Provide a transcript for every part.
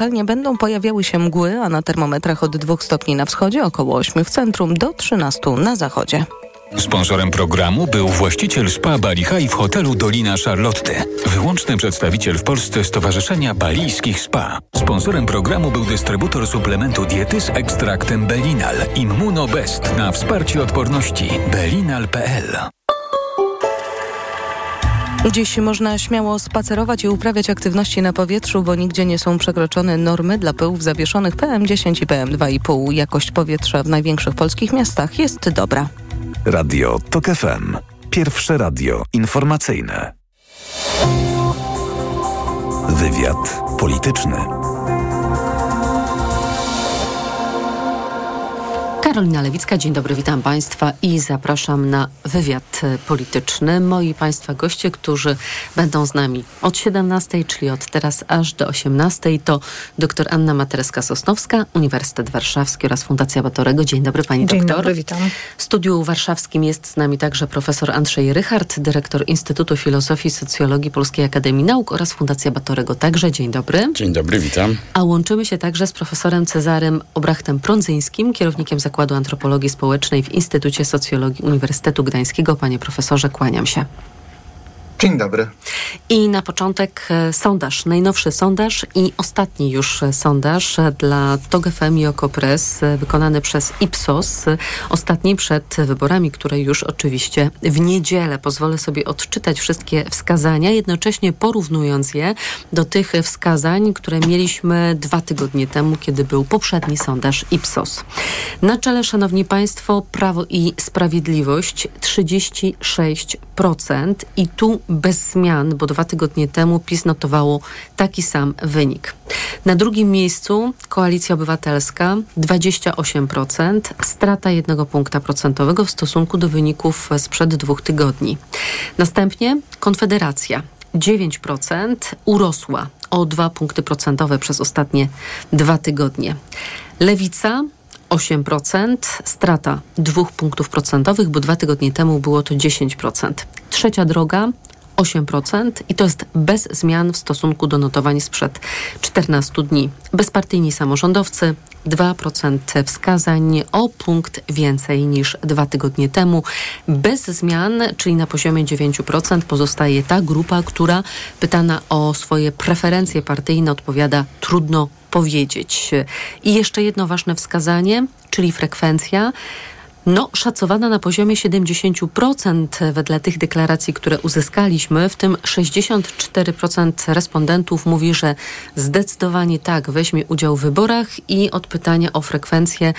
lokalnie będą pojawiały się mgły, a na termometrach od 2 stopni na wschodzie, około 8 w centrum, do 13 na zachodzie. Sponsorem programu był właściciel spa Bali High w hotelu Dolina Charlotte. Wyłączny przedstawiciel w Polsce Stowarzyszenia Balijskich Spa. Sponsorem programu był dystrybutor suplementu diety z ekstraktem Belinal Immunobest na wsparcie odporności belinal.pl. Dziś można śmiało spacerować i uprawiać aktywności na powietrzu, bo nigdzie nie są przekroczone normy dla pyłów zawieszonych PM10 i PM2,5. Jakość powietrza w największych polskich miastach jest dobra. Radio TOK FM. Pierwsze radio informacyjne. Wywiad polityczny. Karolina Lewicka, dzień dobry, witam Państwa i zapraszam na wywiad polityczny. Moi Państwa goście, którzy będą z nami od 17, czyli od teraz aż do 18, to dr Anna Matereska-Sosnowska, Uniwersytet Warszawski oraz Fundacja Batorego. Dzień dobry Pani dzień doktor. Dzień dobry, witam. W studiu warszawskim jest z nami także profesor Andrzej Rychard, dyrektor Instytutu Filozofii i Socjologii Polskiej Akademii Nauk oraz Fundacja Batorego. Także dzień dobry. Dzień dobry, witam. A łączymy się także z profesorem Cezarym Obrachtem-Prądzyńskim, kierownikiem Zakładu Antropologii Społecznej w Instytucie Socjologii Uniwersytetu Gdańskiego. Panie profesorze, kłaniam się. Dzień dobry. I na początek e, sondaż, najnowszy sondaż i ostatni już sondaż dla TOG FM i Okopres wykonany przez Ipsos, ostatni przed wyborami, które już oczywiście w niedzielę. Pozwolę sobie odczytać wszystkie wskazania, jednocześnie porównując je do tych wskazań, które mieliśmy dwa tygodnie temu, kiedy był poprzedni sondaż Ipsos. Na czele, szanowni państwo, Prawo i Sprawiedliwość 36% i tu bez zmian, bo dwa tygodnie temu PiS notowało taki sam wynik. Na drugim miejscu Koalicja Obywatelska 28%, strata jednego punkta procentowego w stosunku do wyników sprzed dwóch tygodni. Następnie Konfederacja 9% urosła o 2 punkty procentowe przez ostatnie dwa tygodnie. Lewica 8%, strata 2 punktów procentowych, bo dwa tygodnie temu było to 10%. Trzecia droga 8% i to jest bez zmian w stosunku do notowań sprzed 14 dni. Bezpartyjni samorządowcy 2% wskazań o punkt więcej niż dwa tygodnie temu. Bez zmian, czyli na poziomie 9% pozostaje ta grupa, która pytana o swoje preferencje partyjne odpowiada trudno powiedzieć. I jeszcze jedno ważne wskazanie, czyli frekwencja. No, szacowana na poziomie 70% wedle tych deklaracji, które uzyskaliśmy, w tym 64% respondentów mówi, że zdecydowanie tak weźmie udział w wyborach i od pytania o frekwencję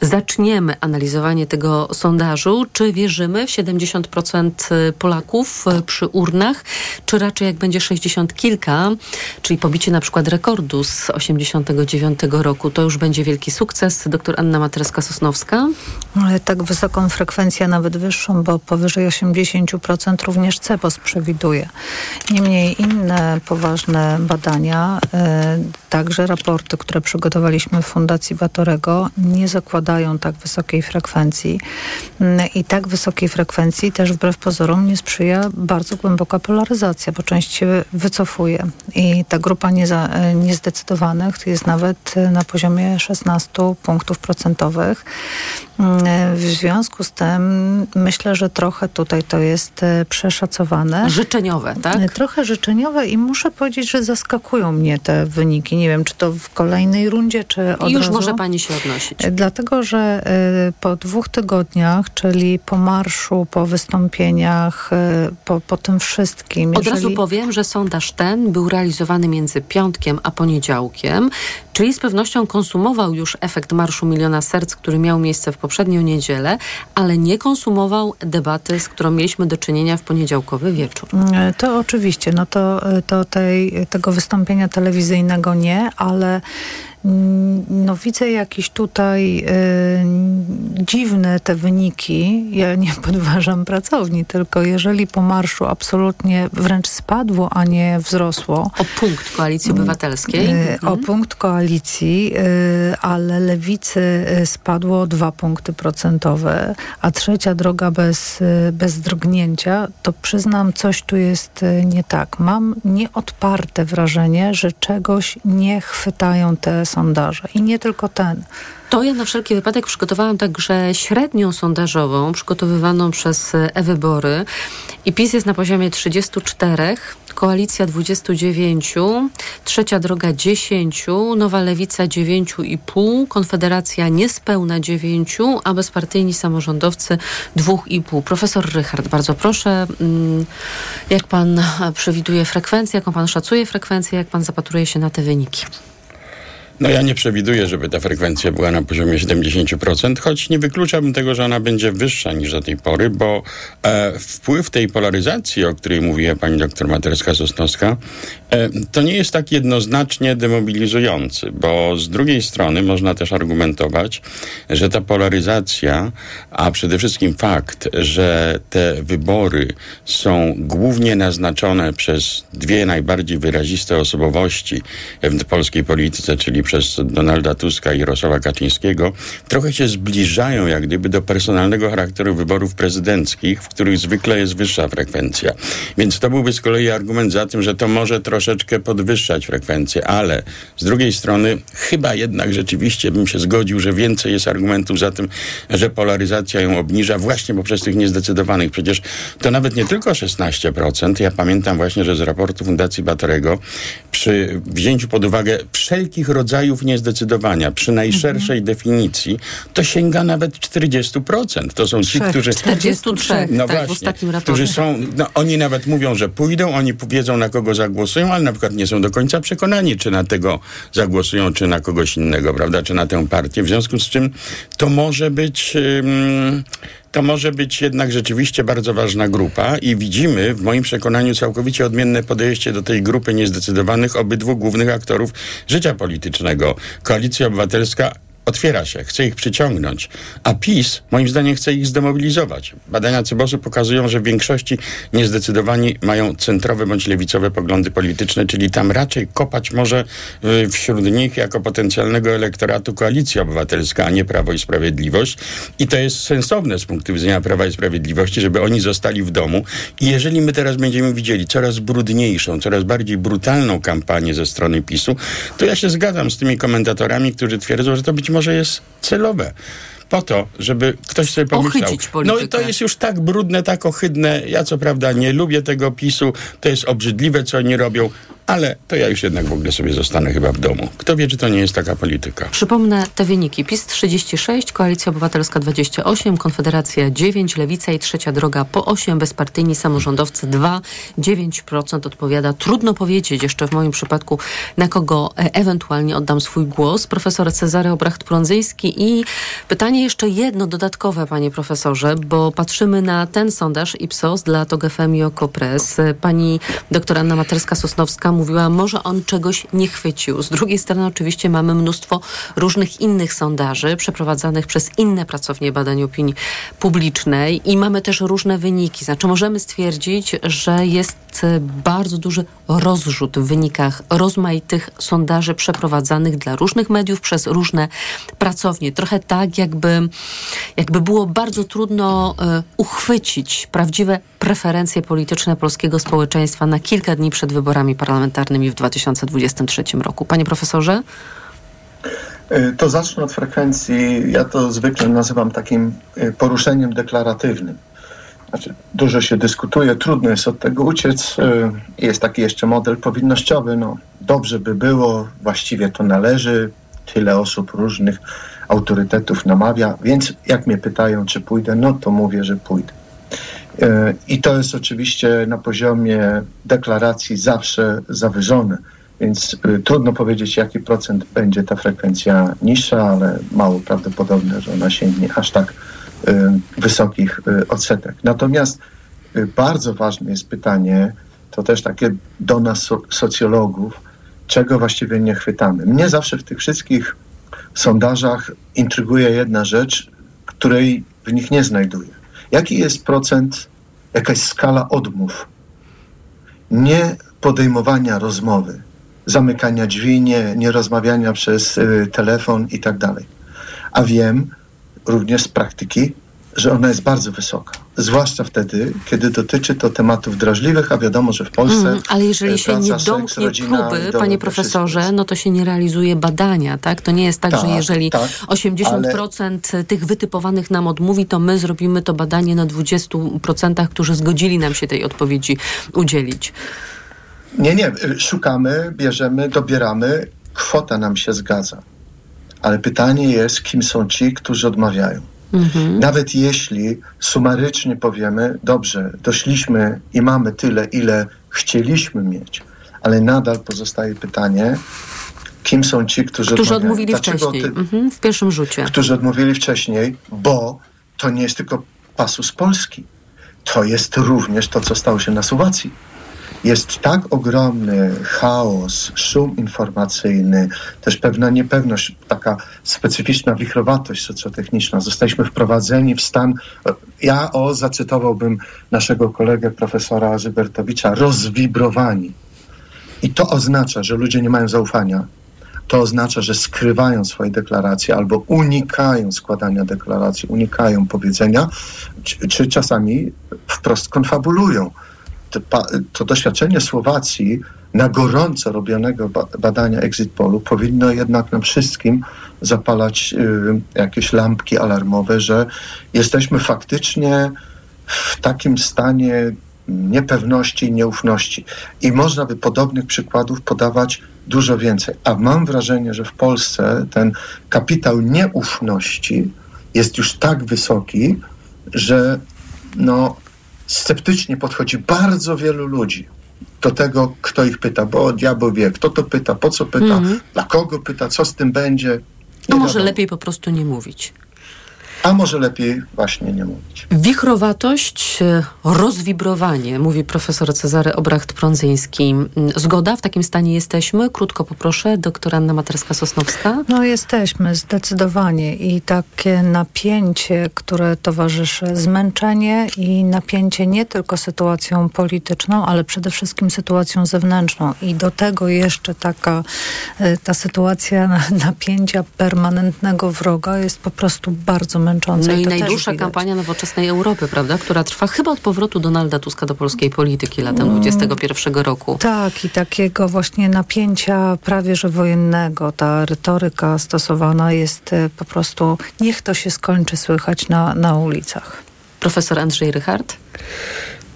zaczniemy analizowanie tego sondażu, czy wierzymy w 70% Polaków przy urnach, czy raczej jak będzie 60 kilka, czyli pobicie na przykład rekordu z 89 roku, to już będzie wielki sukces. Doktor Anna Matreska-Sosnowska. Ale tak wysoką frekwencję, nawet wyższą, bo powyżej 80% również CEPOS przewiduje. Niemniej inne poważne badania, także raporty, które przygotowaliśmy w Fundacji Batorego, nie zakładają dają tak wysokiej frekwencji. Mm, I tak wysokiej frekwencji też wbrew pozorom nie sprzyja bardzo głęboka polaryzacja, bo część się wycofuje. I ta grupa nieza, niezdecydowanych jest nawet na poziomie 16 punktów procentowych. Mm, w związku z tym myślę, że trochę tutaj to jest e, przeszacowane. Życzeniowe, tak? Trochę życzeniowe i muszę powiedzieć, że zaskakują mnie te wyniki. Nie wiem, czy to w kolejnej rundzie, czy od I już razu. może pani się odnosić. Dlatego, że y, po dwóch tygodniach, czyli po marszu, po wystąpieniach, y, po, po tym wszystkim. Od razu powiem, że sondaż ten był realizowany między piątkiem a poniedziałkiem, czyli z pewnością konsumował już efekt Marszu Miliona Serc, który miał miejsce w poprzednią niedzielę, ale nie konsumował debaty, z którą mieliśmy do czynienia w poniedziałkowy wieczór. Y, To oczywiście, no to, to tej, tego wystąpienia telewizyjnego nie, ale no widzę jakieś tutaj y, dziwne te wyniki. Ja nie podważam pracowni, tylko jeżeli po marszu absolutnie wręcz spadło, a nie wzrosło. O punkt Koalicji Obywatelskiej. Y, o punkt koalicji koalicji, ale lewicy spadło dwa punkty procentowe, a trzecia droga bez, bez drgnięcia, to przyznam, coś tu jest nie tak. Mam nieodparte wrażenie, że czegoś nie chwytają te sondaże i nie tylko ten. To ja na wszelki wypadek przygotowałam także średnią sondażową, przygotowywaną przez e-wybory. I PiS jest na poziomie 34, Koalicja 29, Trzecia Droga 10, Nowa Lewica 9,5, Konfederacja niespełna 9, a bezpartyjni samorządowcy 2,5. Profesor Rychard, bardzo proszę, mm, jak pan przewiduje frekwencję, jaką pan szacuje frekwencję, jak pan zapatruje się na te wyniki? No ja nie przewiduję, żeby ta frekwencja była na poziomie 70%, choć nie wykluczałbym tego, że ona będzie wyższa niż do tej pory, bo e, wpływ tej polaryzacji, o której mówiła pani doktor Materska-Sosnowska, e, to nie jest tak jednoznacznie demobilizujący, bo z drugiej strony można też argumentować, że ta polaryzacja, a przede wszystkim fakt, że te wybory są głównie naznaczone przez dwie najbardziej wyraziste osobowości w polskiej polityce, czyli przez Donalda Tuska i Jarosława Kaczyńskiego, trochę się zbliżają jak gdyby do personalnego charakteru wyborów prezydenckich, w których zwykle jest wyższa frekwencja. Więc to byłby z kolei argument za tym, że to może troszeczkę podwyższać frekwencję, ale z drugiej strony chyba jednak rzeczywiście bym się zgodził, że więcej jest argumentów za tym, że polaryzacja ją obniża właśnie poprzez tych niezdecydowanych. Przecież to nawet nie tylko 16%. Ja pamiętam właśnie, że z raportu Fundacji Batorego przy wzięciu pod uwagę wszelkich rodzajów rodzajów niezdecydowania przy najszerszej mhm. definicji, to sięga nawet 40%. To są ci, którzy... 43, no tak, właśnie, w ostatnim raporcie. Którzy są, no, oni nawet mówią, że pójdą, oni powiedzą na kogo zagłosują, ale na przykład nie są do końca przekonani, czy na tego zagłosują, czy na kogoś innego, prawda, czy na tę partię. W związku z czym to może być... to może być jednak rzeczywiście bardzo ważna grupa i widzimy w moim przekonaniu całkowicie odmienne podejście do tej grupy niezdecydowanych obydwu głównych aktorów życia politycznego. Koalicja Obywatelska otwiera się, chce ich przyciągnąć, a PiS moim zdaniem chce ich zdemobilizować. Badania Cybosu pokazują, że w większości niezdecydowani mają centrowe bądź lewicowe poglądy polityczne, czyli tam raczej kopać może y, wśród nich jako potencjalnego elektoratu Koalicja Obywatelska, a nie Prawo i Sprawiedliwość. I to jest sensowne z punktu widzenia Prawa i Sprawiedliwości, żeby oni zostali w domu. I jeżeli my teraz będziemy widzieli coraz brudniejszą, coraz bardziej brutalną kampanię ze strony PiSu, to ja się zgadzam z tymi komentatorami, którzy twierdzą, że to być może jest celowe. Po to, żeby ktoś sobie pomyślał, no to jest już tak brudne, tak ohydne, ja co prawda nie lubię tego PiSu, to jest obrzydliwe, co oni robią, ale to ja już jednak w ogóle sobie zostanę chyba w domu. Kto wie, czy to nie jest taka polityka. Przypomnę te wyniki. PiS 36, Koalicja Obywatelska 28, Konfederacja 9, Lewica i Trzecia Droga po 8, bezpartyjni samorządowcy 2, 9% odpowiada. Trudno powiedzieć jeszcze w moim przypadku, na kogo e, ewentualnie oddam swój głos. Profesor Cezary Obracht-Prądzyński i pytanie jeszcze jedno dodatkowe, panie profesorze, bo patrzymy na ten sondaż Ipsos dla TOG FM i Okopres. Pani doktor Anna Materska-Sosnowska mówiła, może on czegoś nie chwycił. Z drugiej strony oczywiście mamy mnóstwo różnych innych sondaży przeprowadzanych przez inne pracownie badań opinii publicznej i mamy też różne wyniki. Znaczy możemy stwierdzić, że jest bardzo duży rozrzut w wynikach rozmaitych sondaży przeprowadzanych dla różnych mediów przez różne pracownie. Trochę tak, jakby, jakby było bardzo trudno y, uchwycić prawdziwe preferencje polityczne polskiego społeczeństwa na kilka dni przed wyborami parlamentarnymi parlamentarnymi w 2023 roku. Panie profesorze? E, to zacznę od frekwencji. Ja to zwykle nazywam takim e, poruszeniem deklaratywnym. Znaczy, dużo się dyskutuje, trudno jest od tego uciec. E, jest taki jeszcze model powinnościowy. No, dobrze by było, właściwie to należy. Tyle osób różnych autorytetów namawia, więc jak mnie pytają, czy pójdę, no to mówię, że pójdę. I to jest oczywiście na poziomie deklaracji zawsze zawyżone, więc y, trudno powiedzieć, jaki procent będzie ta frekwencja niższa, ale mało prawdopodobne, że ona sięgnie aż tak y, wysokich y, odsetek. Natomiast bardzo ważne jest pytanie, to też takie do nas socjologów, czego właściwie nie chwytamy. Mnie zawsze w tych wszystkich sondażach intryguje jedna rzecz, której w nich nie znajduję. Jaki jest procent, jakaś skala odmów, nie podejmowania rozmowy, zamykania drzwi, nie, nie rozmawiania przez y, telefon i tak dalej. A wiem również z praktyki, że ona jest bardzo wysoka. Zwłaszcza wtedy, kiedy dotyczy to tematów drażliwych, a wiadomo, że w Polsce. Mm, ale jeżeli się nie domknie rodzina, próby, panie profesorze, no to się nie realizuje badania, tak? To nie jest tak, tak że jeżeli tak, 80% ale... tych wytypowanych nam odmówi, to my zrobimy to badanie na 20%, którzy zgodzili nam się tej odpowiedzi udzielić. Nie, nie. Szukamy, bierzemy, dobieramy. Kwota nam się zgadza. Ale pytanie jest, kim są ci, którzy odmawiają. Mhm. Nawet jeśli sumarycznie powiemy, dobrze, doszliśmy i mamy tyle, ile chcieliśmy mieć, ale nadal pozostaje pytanie, kim są ci, którzy, którzy odmówili wcześniej, ty, mhm, w pierwszym rzucie. Którzy odmówili wcześniej, bo to nie jest tylko pasus Polski. To jest również to, co stało się na Słowacji jest tak ogromny chaos, szum informacyjny, też pewna niepewność, taka specyficzna wichrowatość socjotechniczna. Zostaliśmy wprowadzeni w stan, ja o, zacytowałbym naszego kolegę profesora Zybertowicza, rozwibrowani. I to oznacza, że ludzie nie mają zaufania. To oznacza, że skrywają swoje deklaracje albo unikają składania deklaracji, unikają powiedzenia, czy, czy czasami wprost konfabulują to, doświadczenie Słowacji na gorąco robionego badania exit polu powinno jednak nam wszystkim zapalać y, jakieś lampki alarmowe, że jesteśmy faktycznie w takim stanie niepewności i nieufności. I można by podobnych przykładów podawać dużo więcej. A mam wrażenie, że w Polsce ten kapitał nieufności jest już tak wysoki, że no, sceptycznie podchodzi bardzo wielu ludzi do tego, kto ich pyta, bo diabeł wie, kto to pyta, po co pyta, mm. dla kogo pyta, co z tym będzie. No może lepiej po prostu nie mówić. A może lepiej właśnie nie mówić. Wichrowatość, e, rozwibrowanie, mówi profesor Cezary Obracht-Prądzyński. Zgoda? W takim stanie jesteśmy? Krótko poproszę, doktor Anna Materska-Sosnowska. No jesteśmy, zdecydowanie. I takie napięcie, które towarzyszy, zmęczenie i napięcie nie tylko sytuacją polityczną, ale przede wszystkim sytuacją zewnętrzną. I do tego jeszcze taka e, ta sytuacja napięcia permanentnego wroga jest po prostu bardzo męcząca męczące. No i, i najdłuższa kampania nowoczesnej Europy, prawda, która trwa chyba od powrotu Donalda Tuska do polskiej polityki latem mm, 21 roku. Tak, i takiego właśnie napięcia prawie że wojennego. Ta retoryka stosowana jest e, po prostu, niech to się skończy słychać na, na ulicach. Profesor Andrzej Rychard?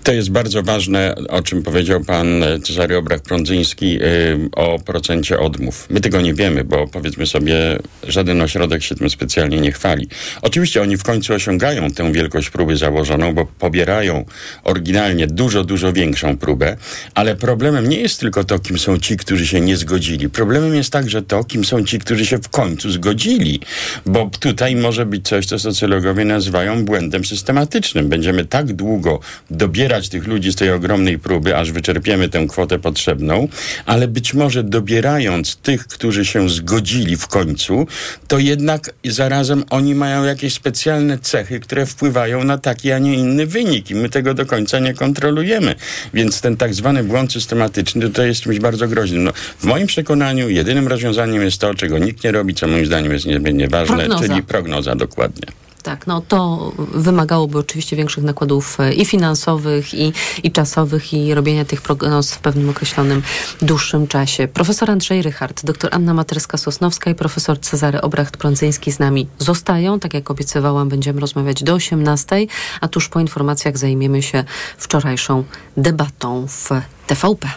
To jest bardzo ważne, o czym powiedział pan Cezary Obrach-Prądzyński yy, o procencie odmów. My tego nie wiemy, bo powiedzmy sobie, żaden ośrodek się tym specjalnie nie chwali. Oczywiście oni w końcu osiągają tę wielkość próby założoną, bo pobierają oryginalnie dużo, dużo większą próbę, ale problemem nie jest tylko to, kim są ci, którzy się nie zgodzili. Problemem jest także to, kim są ci, którzy się w końcu zgodzili, bo tutaj może być coś, co socjologowie nazywają błędem systematycznym. Będziemy tak długo dobierać dobierać tych ludzi z tej ogromnej próby, aż wyczerpiemy tę kwotę potrzebną, ale być może dobierając tych, którzy się zgodzili w końcu, to jednak zarazem oni mają jakieś specjalne cechy, które wpływają na taki, a nie inny wynik i my tego do końca nie kontrolujemy. Więc ten tak zwany błąd systematyczny to jest czymś bardzo groźnym. No, w moim przekonaniu jedynym rozwiązaniem jest to, czego nikt nie robi, co moim zdaniem jest niezmiernie ważne, prognoza. czyli prognoza dokładnie. Tak, no to wymagałoby oczywiście większych nakładów e, i finansowych, i, i czasowych, i robienia tych prognoz w pewnym określonym, dłuższym czasie. Profesor Andrzej Rychard, doktor Anna Materska-Sosnowska i profesor Cezary Obracht-Prądzyński z nami zostają. Tak jak obiecywałam, będziemy rozmawiać do 18, a tuż po informacjach zajmiemy się wczorajszą debatą w TVP.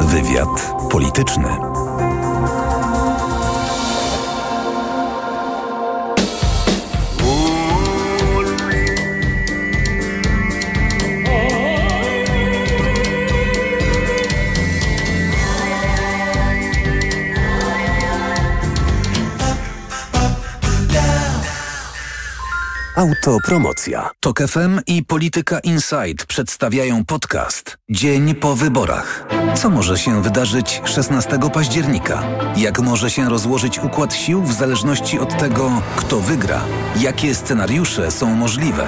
Wywiad polityczny. Autopromocja. Tok FM i Polityka Insight przedstawiają podcast Dzień po wyborach. Co może się wydarzyć 16 października? Jak może się rozłożyć układ sił w zależności od tego, kto wygra? Jakie scenariusze są możliwe?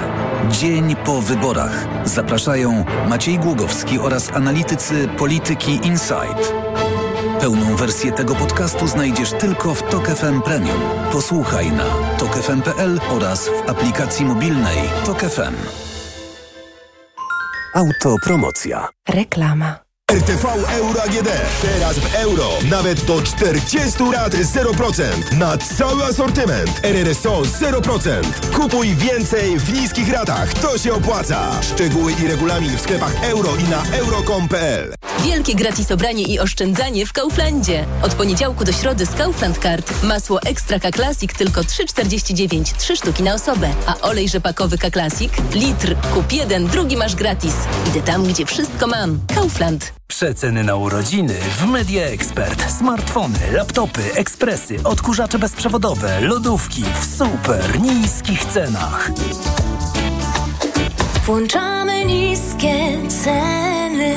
Dzień po wyborach. Zapraszają Maciej Głogowski oraz analitycy Polityki Insight. Pełną wersję tego podcastu znajdziesz tylko w Tok FM Premium. Posłuchaj na tokefm.pl oraz w aplikacji mobilnej Tok FM. Autopromocja. Reklama. RTV Euro AGD. Teraz w euro. Nawet do 40 lat 0%. Na cały asortyment. RRSO 0%. Kupuj więcej w niskich ratach. To się opłaca. Szczegóły i regulamin w sklepach euro i na euro.com.pl Wielkie gratis obranie i oszczędzanie w Kauflandzie. Od poniedziałku do środy z Kaufland Card. Masło Extra K Classic tylko 3,49. 3 sztuki na osobę. A olej rzepakowy K Classic litr. Kup jeden, drugi masz gratis. Idę tam, gdzie wszystko mam. Kaufland. Przeceny na urodziny w Media Expert. Smartfony, laptopy, ekspresy, odkurzacze bezprzewodowe, lodówki w super niskich cenach. Włączamy niskie ceny.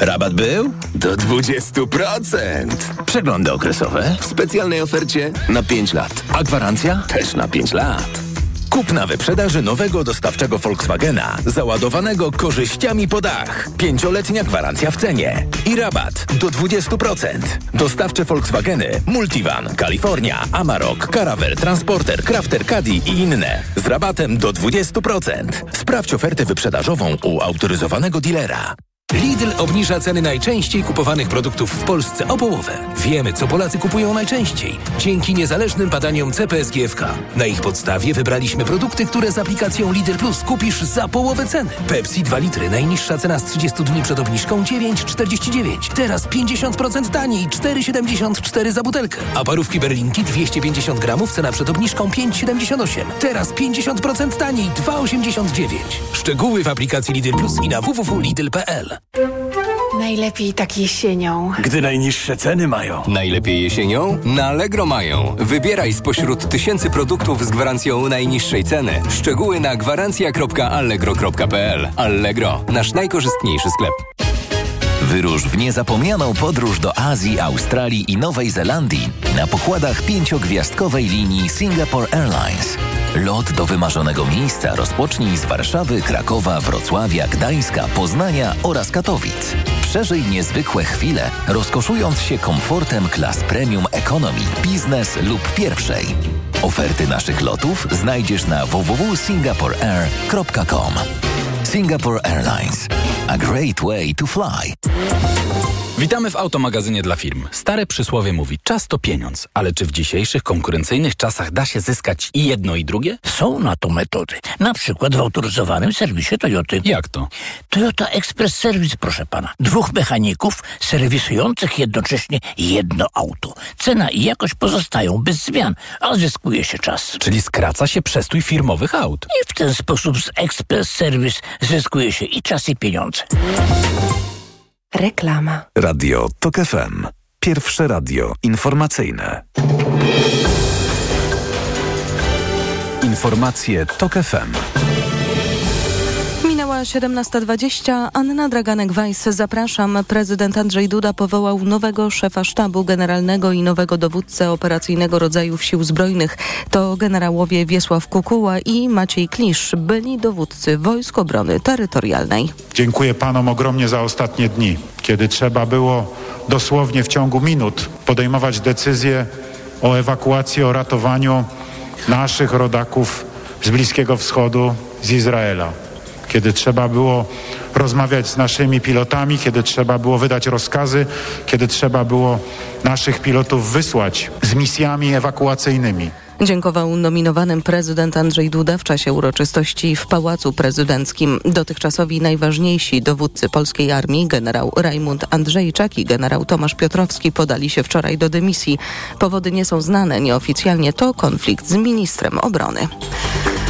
Rabat był? Do 20%. Przeglądy okresowe w specjalnej ofercie na 5 lat. A gwarancja też na 5 lat. Kup na wyprzedaży nowego dostawczego Volkswagena, załadowanego korzyściami po dach. Pięcioletnia gwarancja w cenie i rabat do 20%. Dostawcze Volkswageny Multivan, Kalifornia, Amarok, Caravel, Transporter, Crafter Caddy i inne. Z rabatem do 20%. Sprawdź ofertę wyprzedażową u autoryzowanego dealera. Lidl obniża ceny najczęściej kupowanych produktów w Polsce o połowę. Wiemy, co Polacy kupują najczęściej. Dzięki niezależnym badaniom CPSGFK. Na ich podstawie wybraliśmy produkty, które z aplikacją Lidl Plus kupisz za połowę ceny. Pepsi 2 litry, najniższa cena z 30 dni przed obniżką 9,49. Teraz 50% taniej, 4,74 za butelkę. A parówki berlinki 250 gramów, cena przed obniżką 5,78. Teraz 50% taniej, 2,89. Szczegóły w aplikacji Lidl Plus i na www.lidl.pl. Najlepiej tak jesienią. Gdy najniższe ceny mają. Najlepiej jesienią? Na Allegro mają. Wybieraj spośród tysięcy produktów z gwarancją najniższej ceny. Szczegóły na gwarancja.allegro.pl Allegro, nasz najkorzystniejszy sklep. Wyrusz w niezapomnianą podróż do Azji, Australii i Nowej Zelandii na pokładach pięciogwiazdkowej linii Singapore Airlines. Lot do wymarzonego miejsca rozpocznij z Warszawy, Krakowa, Wrocławia, Gdańska, Poznania oraz Katowic. Przeżyj niezwykłe chwile, rozkoszując się komfortem klas premium economy, biznes lub pierwszej. Oferty naszych lotów znajdziesz na www.singaporeair.com. Singapore Airlines. A great way to fly. Witamy w automagazynie dla firm. Stare przysłowie mówi, czas to pieniądz, ale czy w dzisiejszych konkurencyjnych czasach da się zyskać i jedno i drugie? Są na to metody. Na przykład w autoryzowanym serwisie Toyoty. Jak to? Toyota Express Service, proszę pana. Dwóch mechaników serwisujących jednocześnie jedno auto. Cena i jakość pozostają bez zmian, a się czas. Czyli skraca się przestój firmowych aut. I w ten sposób z Express Service zyskuje się i czas i pieniądze. Reklama. Radio TOK FM. Pierwsze radio informacyjne. Informacje TOK FM. Minęła 17.20. Anna Draganek-Weiss, zapraszam. Prezydent Andrzej Duda powołał nowego szefa sztabu generalnego i nowego dowódcę operacyjnego rodzajów sił zbrojnych. To generałowie Wiesław Kukuła i Maciej Klisz, byli dowódcy Wojsk Obrony Terytorialnej. Dziękuję panom ogromnie za ostatnie dni, kiedy trzeba było dosłownie w ciągu minut podejmować decyzje o ewakuacji, o ratowaniu naszych rodaków z Bliskiego Wschodu, z Izraela kiedy trzeba było rozmawiać z naszymi pilotami, kiedy trzeba było wydać rozkazy, kiedy trzeba było naszych pilotów wysłać z misjami ewakuacyjnymi. Dziękował nominowanym prezydent Andrzej Duda w czasie uroczystości w Pałacu Prezydenckim. Dotychczasowi najważniejsi dowódcy polskiej armii, generał Rajmund Andrzejczak i generał Tomasz Piotrowski podali się wczoraj do dymisji. Powody nie są znane. Nieoficjalnie to konflikt z ministrem obrony.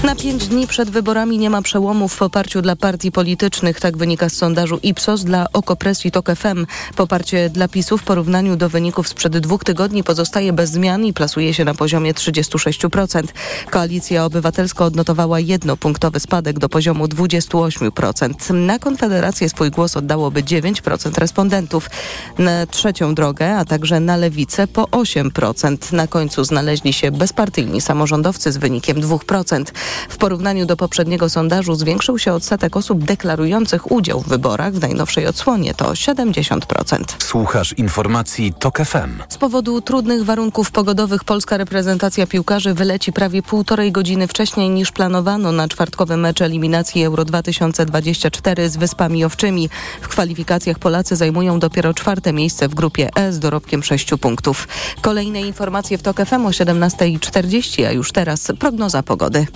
Na pięć dni przed wyborami nie ma przełomu w poparciu dla partii politycznych. Tak wynika z sondażu Ipsos dla Okopres i TOK FM. Poparcie dla PiSu w porównaniu do wyników sprzed dwóch tygodni pozostaje bez zmian i plasuje się na poziomie 36%. Koalicja Obywatelska odnotowała jednopunktowy spadek do poziomu 28%. Na Konfederację swój głos oddałoby 9% respondentów. Na trzecią drogę, a także na Lewicę po 8%. Na końcu znaleźli się bezpartyjni samorządowcy z wynikiem 2%. W porównaniu do poprzedniego sondażu zwiększył się odsetek osób deklarujących udział w wyborach. W najnowszej odsłonie to 70%. Słuchasz informacji TOK FM. Z powodu trudnych warunków pogodowych polska reprezentacja piłkarzy wyleci prawie półtorej godziny wcześniej niż planowano na czwartkowy mecz eliminacji Euro 2024 z Wyspami Owczymi. W kwalifikacjach Polacy zajmują dopiero czwarte miejsce w grupie E z dorobkiem 6 punktów. Kolejne informacje w TOK FM o 17.40, a już teraz prognoza pogody.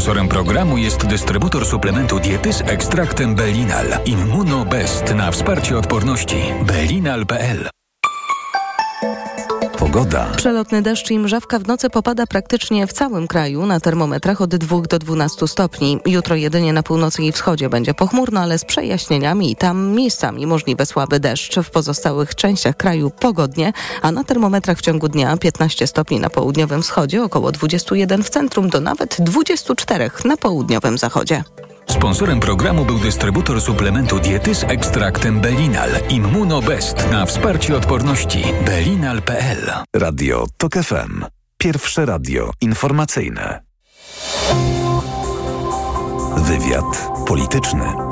Sponsorem programu jest dystrybutor suplementu diety z ekstraktem Belinal. Immunobest na wsparcie odporności. Belinal.pl Pogoda. Przelotny deszcz i mrzawka w nocy popada praktycznie w całym kraju na termometrach od 2 do 12 stopni. Jutro jedynie na północy i wschodzie będzie pochmurno, ale z przejaśnieniami i tam miejscami możliwy słaby deszcz. W pozostałych częściach kraju pogodnie, a na termometrach w ciągu dnia 15 stopni na południowym wschodzie, około 21 w centrum do nawet 24 na południowym zachodzie. Sponsorem programu był dystrybutor suplementu diety z ekstraktem Belinal Immunobest na wsparcie odporności belinal.pl Radio TOK FM. Pierwsze radio informacyjne. Wywiad polityczny.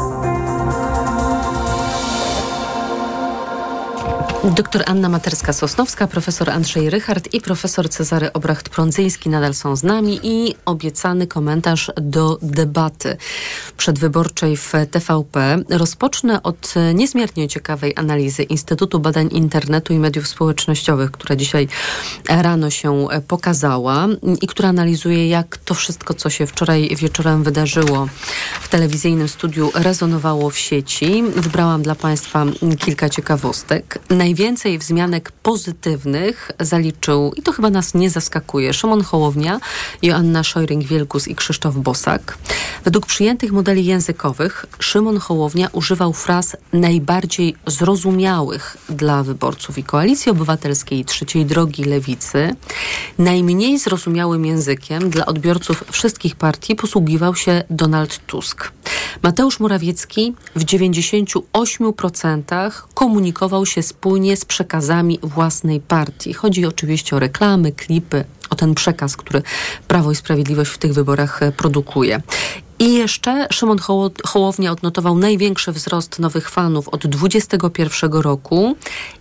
Doktor Anna Materska-Sosnowska, profesor Andrzej Rychard i profesor Cezary Obracht-Prądzyński nadal są z nami i obiecany komentarz do debaty przedwyborczej w TVP. Rozpocznę od niezmiernie ciekawej analizy Instytutu Badań Internetu i Mediów Społecznościowych, która dzisiaj rano się pokazała i która analizuje, jak to wszystko, co się wczoraj wieczorem wydarzyło w telewizyjnym studiu, rezonowało w sieci. Wybrałam dla Państwa kilka ciekawostek. Najwięcej wzmianek pozytywnych zaliczył, i to chyba nas nie zaskakuje, Szymon Hołownia, Joanna Szojring-Wielkus i Krzysztof Bosak. Według przyjętych modeli językowych Szymon Hołownia używał fraz najbardziej zrozumiałych dla wyborców i Koalicji Obywatelskiej Trzeciej Drogi Lewicy. Najmniej zrozumiałym językiem dla odbiorców wszystkich partii posługiwał się Donald Tusk. Mateusz Morawiecki w 98% komunikował się spójnie z przekazami własnej partii. Chodzi oczywiście o reklamy, klipy, o ten przekaz, który Prawo i Sprawiedliwość w tych wyborach e, produkuje. I jeszcze Szymon Hołownia odnotował największy wzrost nowych fanów od 2021 roku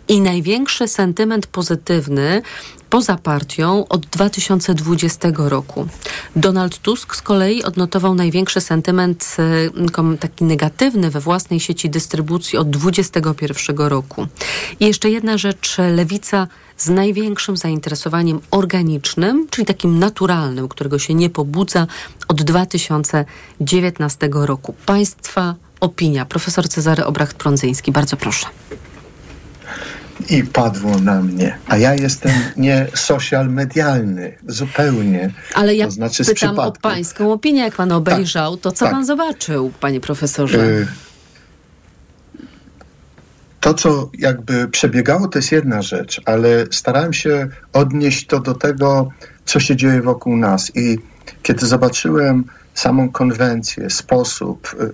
i największy sentyment pozytywny poza partią od 2020 roku. Donald Tusk z kolei odnotował największy sentyment e, taki negatywny we własnej sieci dystrybucji od 2021 roku. I jeszcze jedna rzecz, lewica z największym zainteresowaniem organicznym, czyli takim naturalnym, którego się nie pobudza od 2019 roku. Państwa opinia. Profesor Cezary Obracht-Prądzyński, bardzo proszę i padło na mnie. A ja jestem nie social medialny, zupełnie. Ale ja to znaczy pytam o pańską opinię. Jak pan obejrzał, tak, to co tak. pan zobaczył, panie profesorze? Y to, co jakby przebiegało, to jest jedna rzecz, ale starałem się odnieść to do tego, co się dzieje wokół nas. I kiedy zobaczyłem samą konwencję, sposób y,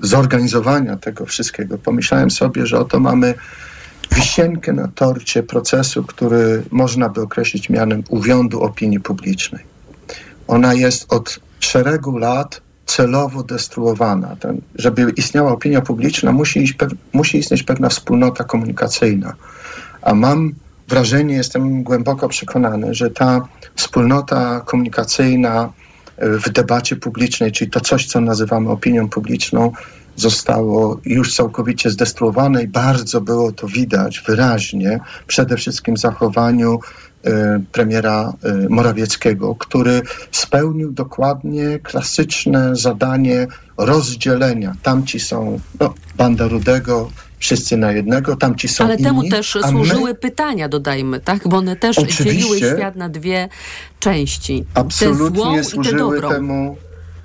zorganizowania tego wszystkiego, pomyślałem sobie, że oto mamy wisienkę na torcie procesu, który można by określić mianem uwiądu opinii publicznej. Ona jest od szeregu lat celowo destruowana. Ten, żeby istniała opinia publiczna, musi, musi istnieć pewna wspólnota komunikacyjna. A mam wrażenie, jestem głęboko przekonany, że ta wspólnota komunikacyjna e, w debacie publicznej, czyli to coś, co nazywamy opinią publiczną, zostało już całkowicie zdestruowane i bardzo było to widać wyraźnie, przede wszystkim w zachowaniu e, premiera e, Morawieckiego, który spełnił dokładnie klasyczne zadanie rozdzielenia. Tamci są no, banda Rudego, wszyscy na jednego, tamci są Ale inni. temu też służyły my, pytania, dodajmy, tak? Bo one też Oczywiście. dzieliły świat na dwie części. absolutnie służyły temu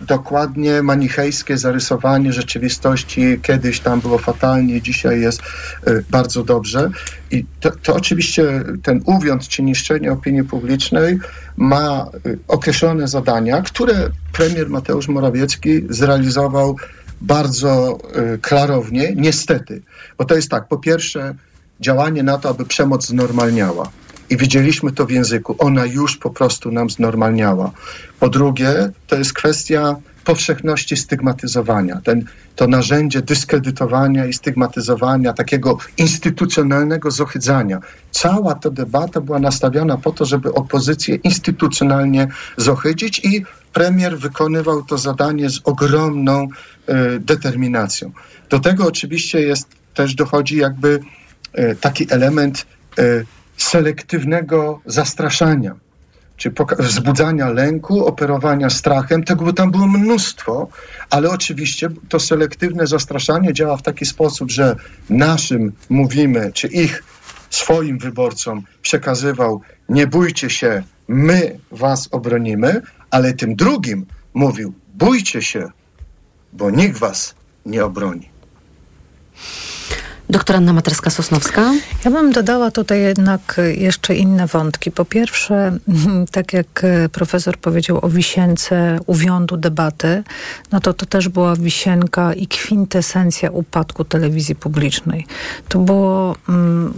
dokładnie manichejskie zarysowanie rzeczywistości. Kiedyś tam było fatalnie, dzisiaj jest y, bardzo dobrze. I to, to oczywiście ten uwiąd czy niszczenie opinii publicznej ma y, określone zadania, które premier Mateusz Morawiecki zrealizował bardzo y, klarownie, niestety. Bo to jest tak, po pierwsze działanie na to, aby przemoc znormalniała. I widzieliśmy to w języku. Ona już po prostu nam znormalniała. Po drugie, to jest kwestia powszechności stygmatyzowania. Ten, to narzędzie dyskredytowania i stygmatyzowania, takiego instytucjonalnego zohydzania. Cała ta debata była nastawiona po to, żeby opozycję instytucjonalnie zohydzić i premier wykonywał to zadanie z ogromną e, determinacją. Do tego oczywiście jest, też dochodzi jakby e, taki element e, selektywnego zastraszania, czy wzbudzania lęku, operowania strachem. Tego tam było mnóstwo, ale oczywiście to selektywne zastraszanie działa w taki sposób, że naszym mówimy, czy ich swoim wyborcom przekazywał, nie bójcie się, my was obronimy, ale tym drugim mówił, bójcie się, bo nikt was nie obroni. Doktor Anna Materska-Sosnowska. Ja bym dodała tutaj jednak jeszcze inne wątki. Po pierwsze, tak jak profesor powiedział o wisience uwiądu debaty, no to to też była wisienka i kwintesencja upadku telewizji publicznej. To było mm,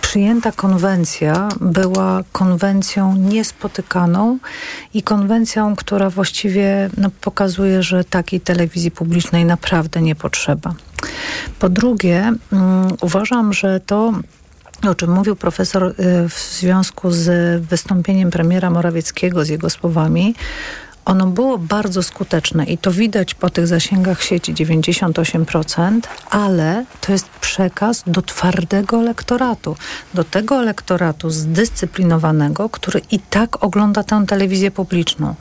przyjęta konwencja była konwencją niespotykaną i konwencją, która właściwie no, pokazuje, że takiej telewizji publicznej naprawdę nie potrzeba. Po drugie, um, uważam, że to o czym mówił profesor y, w związku z wystąpieniem premiera Morawieckiego, z jego słowami, ono było bardzo skuteczne i to widać po tych zasięgach sieci 98%, ale to jest przekaz do twardego elektoratu, do tego elektoratu zdyscyplinowanego, który i tak ogląda tę telewizję publiczną.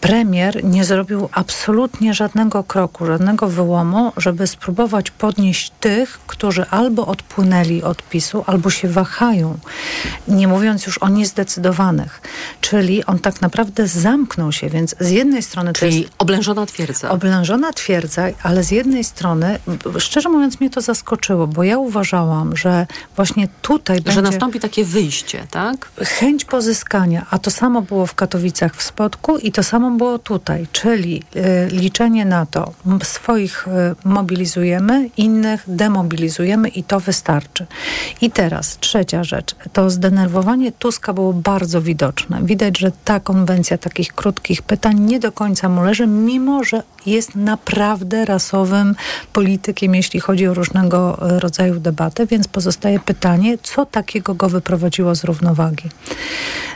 Premier nie zrobił absolutnie żadnego kroku, żadnego wyłomu, żeby spróbować podnieść tych, którzy albo odpłynęli od PiSu, albo się wahają, nie mówiąc już o niezdecydowanych. Czyli on tak naprawdę zamknął się, więc z jednej strony Czyli jest oblężona twierdza. oblężona twierdza, ale z jednej strony, szczerze mówiąc, mnie to zaskoczyło, bo ja uważałam, że właśnie tutaj Że będzie nastąpi takie wyjście, tak? chęć pozyskania, a to samo było w Katowicach w Spodku i to samo było tutaj, czyli y, liczenie na to, swoich y, mobilizujemy, innych demobilizujemy i to wystarczy. I teraz trzecia rzecz, to zdenerwowanie Tuska było bardzo widoczne. Widać, że ta konwencja takich krótkich pytań nie do końca mu leży, mimo że jest naprawdę rasowym politykiem, jeśli chodzi o różnego e, rodzaju debaty, więc pozostaje pytanie, co takiego go wyprowadziło z równowagi.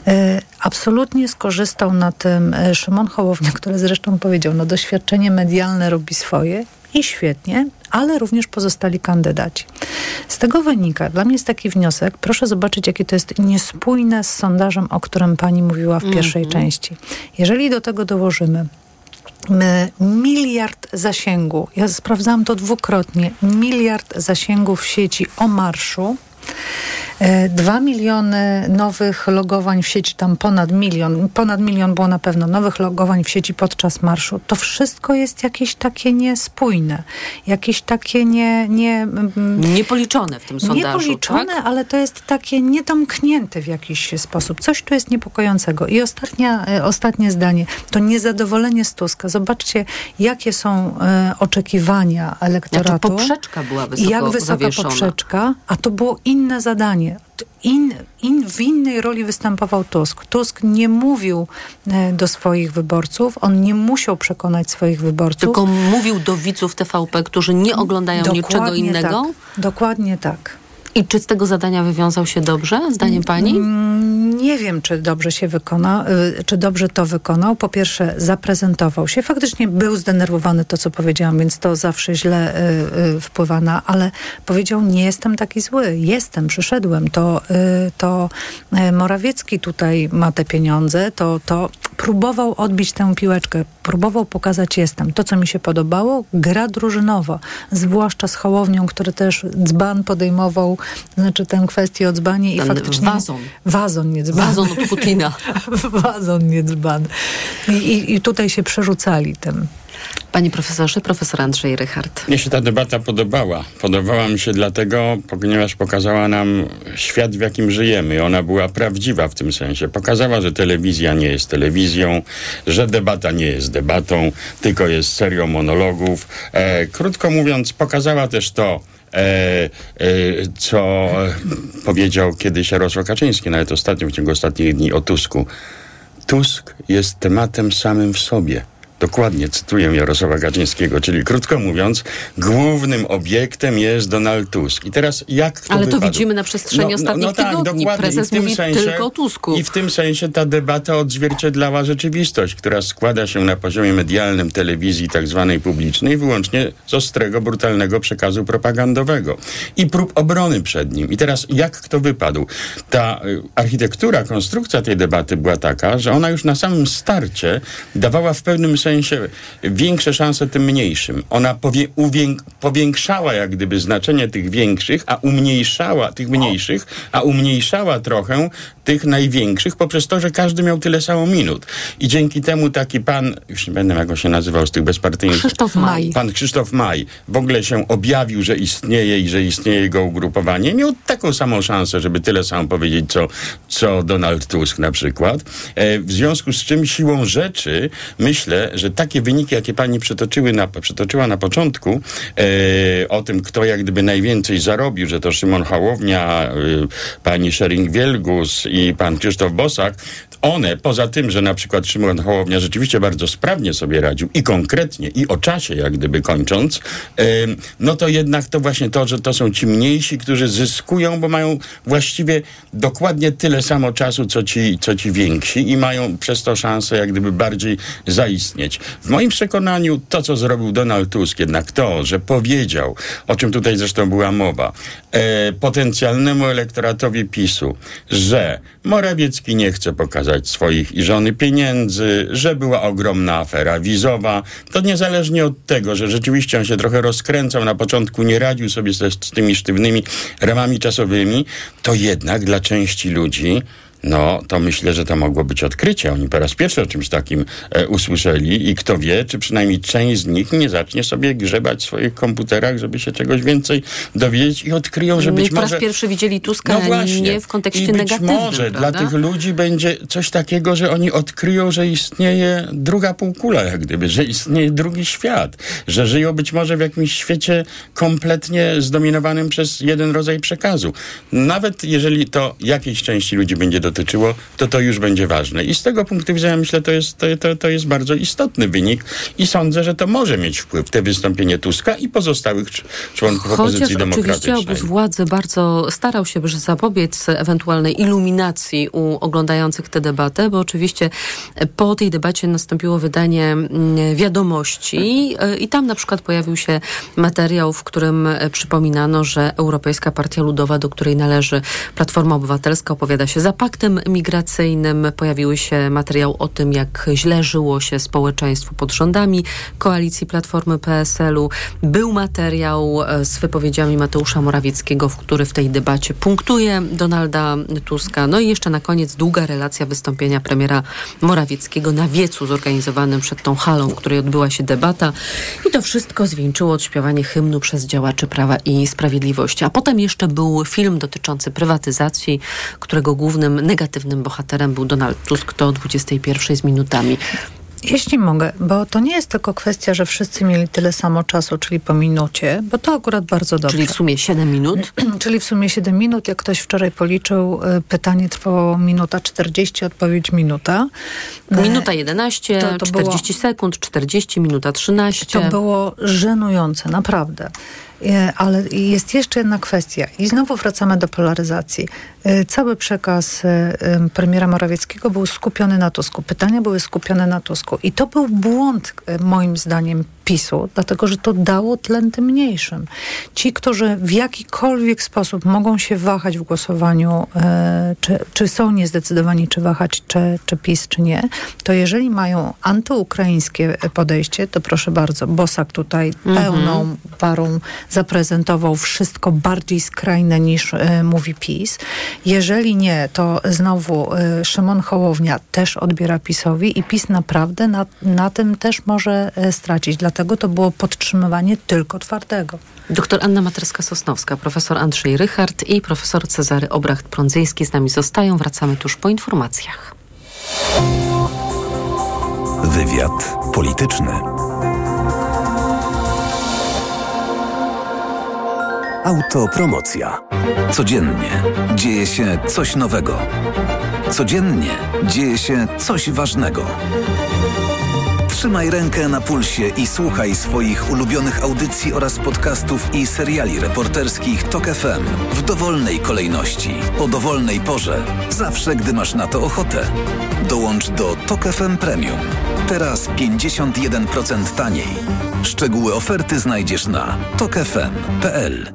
E, Absolutnie skorzystał na tym e, Szymon Hołownia, który zresztą powiedział, no doświadczenie medialne robi swoje i świetnie, ale również pozostali kandydaci. Z tego wynika, dla mnie jest taki wniosek, proszę zobaczyć, jakie to jest niespójne z sondażem, o którym pani mówiła w pierwszej Mhm. części. Jeżeli do tego dołożymy My miliard zasięgu, ja sprawdzałam to dwukrotnie, miliard zasięgu w sieci o marszu, Dwa miliony nowych logowań w sieci, tam ponad milion, ponad milion było na pewno nowych logowań w sieci podczas marszu. To wszystko jest jakieś takie niespójne, jakieś takie nie... nie mm, Niepoliczone w tym sondażu, Niepoliczone, tak? ale to jest takie niedomknięte w jakiś sposób. Coś tu jest niepokojącego. I ostatnia, e, ostatnie zdanie. To niezadowolenie z Tuska. Zobaczcie, jakie są e, oczekiwania elektoratu. Jaka poprzeczka była I wysoko jak wysoka poprzeczka, a to było inne zadanie. In, in, w innej roli występował Tusk. Tusk nie mówił e, do swoich wyborców, on nie musiał przekonać swoich wyborców. Tylko mówił do widzów TVP, którzy nie oglądają niczego Dokładnie innego. Tak. Dokładnie tak. I czy z tego zadania wywiązał się dobrze, zdaniem pani? Mm, Nie wiem, czy dobrze się wykona, y, czy dobrze to wykonał. Po pierwsze, zaprezentował się. Faktycznie był zdenerwowany to, co powiedziałam, więc to zawsze źle y, y, wpływa na, ale powiedział, nie jestem taki zły. Jestem, przyszedłem. To, to Morawiecki tutaj ma te pieniądze, to, to próbował odbić tę piłeczkę, próbował pokazać jestem. To, co mi się podobało, gra drużynowa, zwłaszcza z Hołownią, który też dzban podejmował, znaczy tę kwestię o dzbanie i Ten faktycznie... wazon. Wazon, nie dzban. Wazon od Putina. wazon, nie dzban. I, i, I tutaj się przerzucali tym. Panie profesorze, profesor Andrzej Rychard. Mnie się ta debata podobała. Podobała mi się dlatego, ponieważ pokazała nam świat, w jakim żyjemy. Ona była prawdziwa w tym sensie. Pokazała, że telewizja nie jest telewizją, że debata nie jest debatą, tylko jest serią monologów. E, krótko mówiąc, pokazała też to, co powiedział kiedyś Jarosław Kaczyński, nawet ostatnio, w ciągu ostatnich dni o Tusku. Tusk jest tematem samym w sobie. Dokładnie cytuję Jarosława Kaczyńskiego, czyli krótko mówiąc, głównym obiektem jest Donald Tusk. I teraz jak to Ale to widzimy na przestrzeni ostatnich tygodni. dokładnie. I Prezes w tym mówi tylko o Tusku. I w tym sensie ta debata odzwierciedlała rzeczywistość, która składa się na poziomie medialnym telewizji tak zwanej publicznej wyłącznie z ostrego, brutalnego przekazu propagandowego i prób obrony przed nim. I teraz jak kto wypadł? Ta y, architektura, konstrukcja tej debaty była taka, że ona już na samym starcie dawała w pewnym sensie większe szanse tym mniejszym. Ona powie, uwięk, powiększała jak gdyby znaczenie tych większych, a umniejszała tych mniejszych, a umniejszała trochę tych największych poprzez to, że każdy miał tyle samo minut. I dzięki temu taki pan, już nie będę jak on się nazywał z tych bezpartyjnych... Krzysztof Maj. Pan Krzysztof Maj w ogóle się objawił, że istnieje i że istnieje jego ugrupowanie. Miał taką samą szansę, żeby tyle samo powiedzieć, co, co Donald Tusk na przykład. E, w związku z czym siłą rzeczy myślę, że takie wyniki, jakie pani przytoczyły na, przytoczyła na początku, e, o tym, kto jak gdyby najwięcej zarobił, że to Szymon Hołownia, e, pani Szering-Wielgus i pan Krzysztof Bosak, one, poza tym, że na przykład Szymon Hołownia rzeczywiście bardzo sprawnie sobie radził i konkretnie, i o czasie jak gdyby kończąc, no to jednak to właśnie to, że to są ci mniejsi, którzy zyskują, bo mają właściwie dokładnie tyle samo czasu, co ci, co ci więksi i mają przez to szansę jak gdyby bardziej zaistnieć. W moim przekonaniu to, co zrobił Donald Tusk, jednak to, że powiedział, o czym tutaj zresztą była mowa, e, potencjalnemu elektoratowi PiSu, że Morawiecki nie chce pokazać swoich i żony pieniędzy, że była ogromna afera wizowa, to niezależnie od tego, że rzeczywiście on się trochę rozkręcał, na początku nie radził sobie z, z tymi sztywnymi ramami czasowymi, to jednak dla części ludzi no, to myślę, że to mogło być odkrycie. Oni po raz pierwszy o czymś takim e, usłyszeli i kto wie, czy przynajmniej część z nich nie zacznie sobie grzebać w swoich komputerach, żeby się czegoś więcej dowiedzieć i odkryją, że No i być po raz może... pierwszy widzieli Tuska, No właśnie. nie w kontekście I być negatywnym, może prawda? dla tych ludzi będzie coś takiego, że oni odkryją, że istnieje druga półkula, jak gdyby, że istnieje drugi świat, że żyją być może w jakimś świecie kompletnie zdominowanym przez jeden rodzaj przekazu. Nawet jeżeli to jakiejś części ludzi będzie dotyczyło, to to już będzie ważne. I z tego punktu widzenia myślę, to jest, to, to, to jest bardzo istotny wynik i sądzę, że to może mieć wpływ, te wystąpienie Tuska i pozostałych cz- członków Chociaż opozycji oczywiście demokratycznej. obóz władzy bardzo starał się by zapobiec ewentualnej iluminacji u oglądających tę debatę, bo oczywiście po tej debacie nastąpiło wydanie mm, wiadomości i tam na przykład pojawił się materiał, w którym przypominano, że Europejska Partia Ludowa, do której należy Platforma Obywatelska, opowiada się za paktem migracyjnym. Pojawiły się materiał o tym, jak źle żyło się społeczeństwu pod rządami koalicji Platformy PSL-u. Był materiał e, z wypowiedziami Mateusza Morawieckiego, w który w tej debacie punktuje Donalda Tuska. No i jeszcze na koniec długa relacja wystąpienia premiera Morawieckiego na wiecu zorganizowanym przed tą halą, w której odbyła się debata. I to wszystko zwieńczyło odśpiewanie hymnu przez działaczy Prawa i Sprawiedliwości. A potem jeszcze był film dotyczący prywatyzacji, którego głównym negatywnym bohaterem był Donald Tusk. To o 21 z minutami. Jeśli mogę, bo to nie jest tylko kwestia, że wszyscy mieli tyle samo czasu, czyli po minucie, bo to akurat bardzo dobrze. Czyli w sumie 7 minut? czyli w sumie 7 minut. Jak ktoś wczoraj policzył, y, pytanie trwało minuta 40, odpowiedź minuta. Minuta 11, To- to 40 sekund, 40, minuta 13. To było żenujące, naprawdę. E, Ale jest jeszcze jedna kwestia i znowu wracamy do polaryzacji. E, Cały przekaz e, em, premiera Morawieckiego był skupiony na Tusku. Pytania były skupione na Tusku. I to był błąd, moim zdaniem, PiSu, dlatego że to dało tlen tym mniejszym. Ci, którzy w jakikolwiek sposób mogą się wahać w głosowaniu, e, czy, czy są niezdecydowani, czy wahać, czy, czy PiS, czy nie, to jeżeli mają antyukraińskie podejście, to proszę bardzo, Bosak tutaj pełną parą zaprezentował wszystko bardziej skrajne niż e, mówi PiS. Jeżeli nie, to znowu e, Szymon Hołownia też odbiera PiSowi i PiS naprawdę na, na tym też może e, stracić. Dlatego to było podtrzymywanie tylko twardego. Doktor Anna Materska-Sosnowska, profesor Andrzej Rychard i profesor Cezary Obracht-Prądzyński z nami zostają. Wracamy tuż po informacjach. Wywiad polityczny. Autopromocja. Codziennie dzieje się coś nowego. Codziennie dzieje się coś ważnego. Trzymaj rękę na pulsie i słuchaj swoich ulubionych audycji oraz podcastów i seriali reporterskich TOK FM w dowolnej kolejności, o dowolnej porze, zawsze gdy masz na to ochotę. Dołącz do TOK FM Premium. Teraz 51% taniej. Szczegóły oferty znajdziesz na tokefm.pl.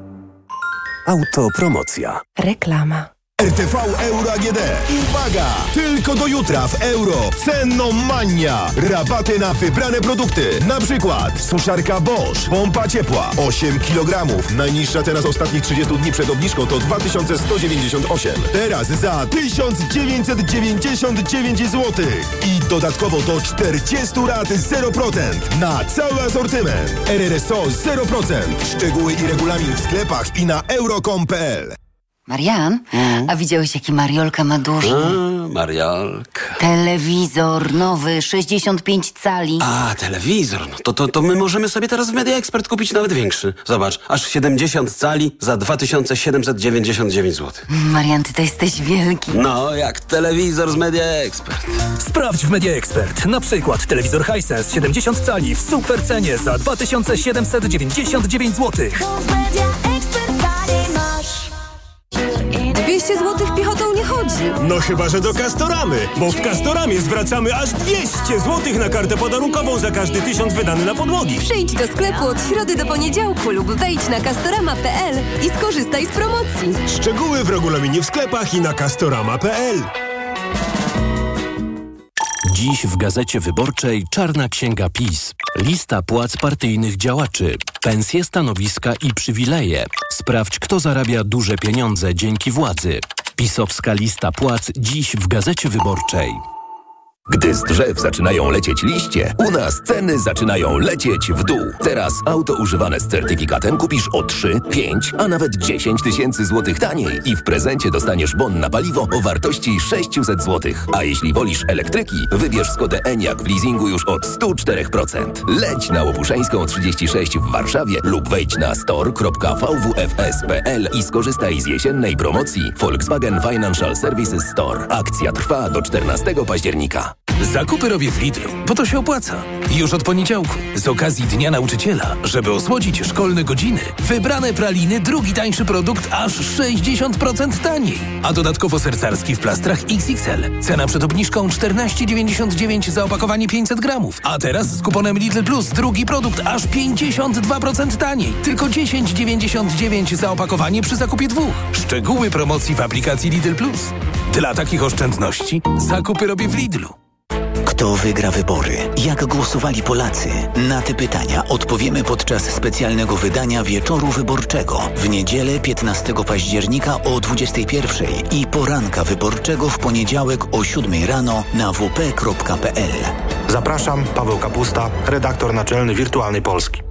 Autopromocja. Reklama. RTV Euro AGD. Uwaga! Tylko do jutra w euro. Cenną mania. Rabaty na wybrane produkty. Na przykład suszarka Bosch. Pompa ciepła. 8 kg. Najniższa teraz ostatnich 30 dni przed obniżką to 2198. Teraz za 1999 zł. I dodatkowo do 40 rat 0%. Na cały asortyment. RRSO 0%. Szczegóły i regulamin w sklepach i na euro.com.pl Marian, a widziałeś jaki Mariolka ma duży? A, Mariolka. Telewizor nowy, 65 cali. A, telewizor. No to, to, to my możemy sobie teraz w Media Expert kupić nawet większy. Zobacz, aż 70 cali za 2799 zł. Marian, ty to jesteś wielki. No, jak telewizor z Media Expert. Sprawdź w Media Expert. Na przykład telewizor Hisense 70 cali w super cenie za 2799 zł. 200 zł piechotą nie chodzi. No chyba, że do Castoramy, bo w Castoramie zwracamy aż 200 zł na kartę podarunkową za każdy tysiąc wydany na podłogi. Przyjdź do sklepu od środy do poniedziałku lub wejdź na castorama.pl i skorzystaj z promocji. Szczegóły w regulaminie w sklepach i na castorama.pl. Dziś w Gazecie Wyborczej Czarna Księga PiS. Lista płac partyjnych działaczy, pensje, stanowiska i przywileje. Sprawdź, kto zarabia duże pieniądze dzięki władzy. Pisowska lista płac dziś w Gazecie Wyborczej. Gdy z drzew zaczynają lecieć liście, u nas ceny zaczynają lecieć w dół. Teraz auto używane z certyfikatem kupisz o 3, 5, a nawet 10 tysięcy złotych taniej i w prezencie dostaniesz bon na paliwo o wartości 600 złotych. A jeśli wolisz elektryki, wybierz Skodę Enyaq w leasingu już od 104%. Leć na Łopuszeńską 36 w Warszawie lub wejdź na store.vwfs.pl i skorzystaj z jesiennej promocji Volkswagen Financial Services Store. Akcja trwa do 14 października. Zakupy robię w Lidlu, bo to się opłaca. Już od poniedziałku, z okazji Dnia Nauczyciela, żeby osłodzić szkolne godziny, wybrane praliny, drugi tańszy produkt aż 60% taniej. A dodatkowo sercarski w plastrach XXL. Cena przed obniżką 14,99 za opakowanie 500 gramów. A teraz z kuponem Lidl Plus drugi produkt aż 52% taniej. Tylko 10,99 za opakowanie przy zakupie dwóch. Szczegóły promocji w aplikacji Lidl Plus. Dla takich oszczędności zakupy robię w Lidlu. Kto wygra wybory? Jak głosowali Polacy? Na te pytania odpowiemy podczas specjalnego wydania Wieczoru Wyborczego w niedzielę 15 października o 21 i poranka wyborczego w poniedziałek o 7 rano na wp.pl. Zapraszam, Paweł Kapusta, redaktor naczelny Wirtualnej Polski.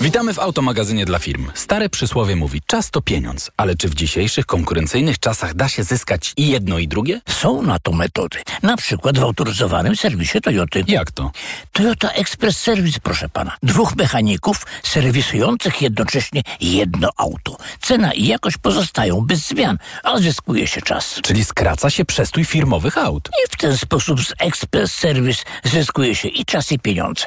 Witamy w automagazynie dla firm. Stare przysłowie mówi, czas to pieniądz, ale czy w dzisiejszych konkurencyjnych czasach da się zyskać i jedno i drugie? Są na to metody. Na przykład w autoryzowanym serwisie Toyoty. Jak to? Toyota Express Service, proszę pana. Dwóch mechaników serwisujących jednocześnie jedno auto. Cena i jakość pozostają bez zmian, a zyskuje się czas. Czyli skraca się przestój firmowych aut. I w ten sposób z Express Service zyskuje się i czas i pieniądze.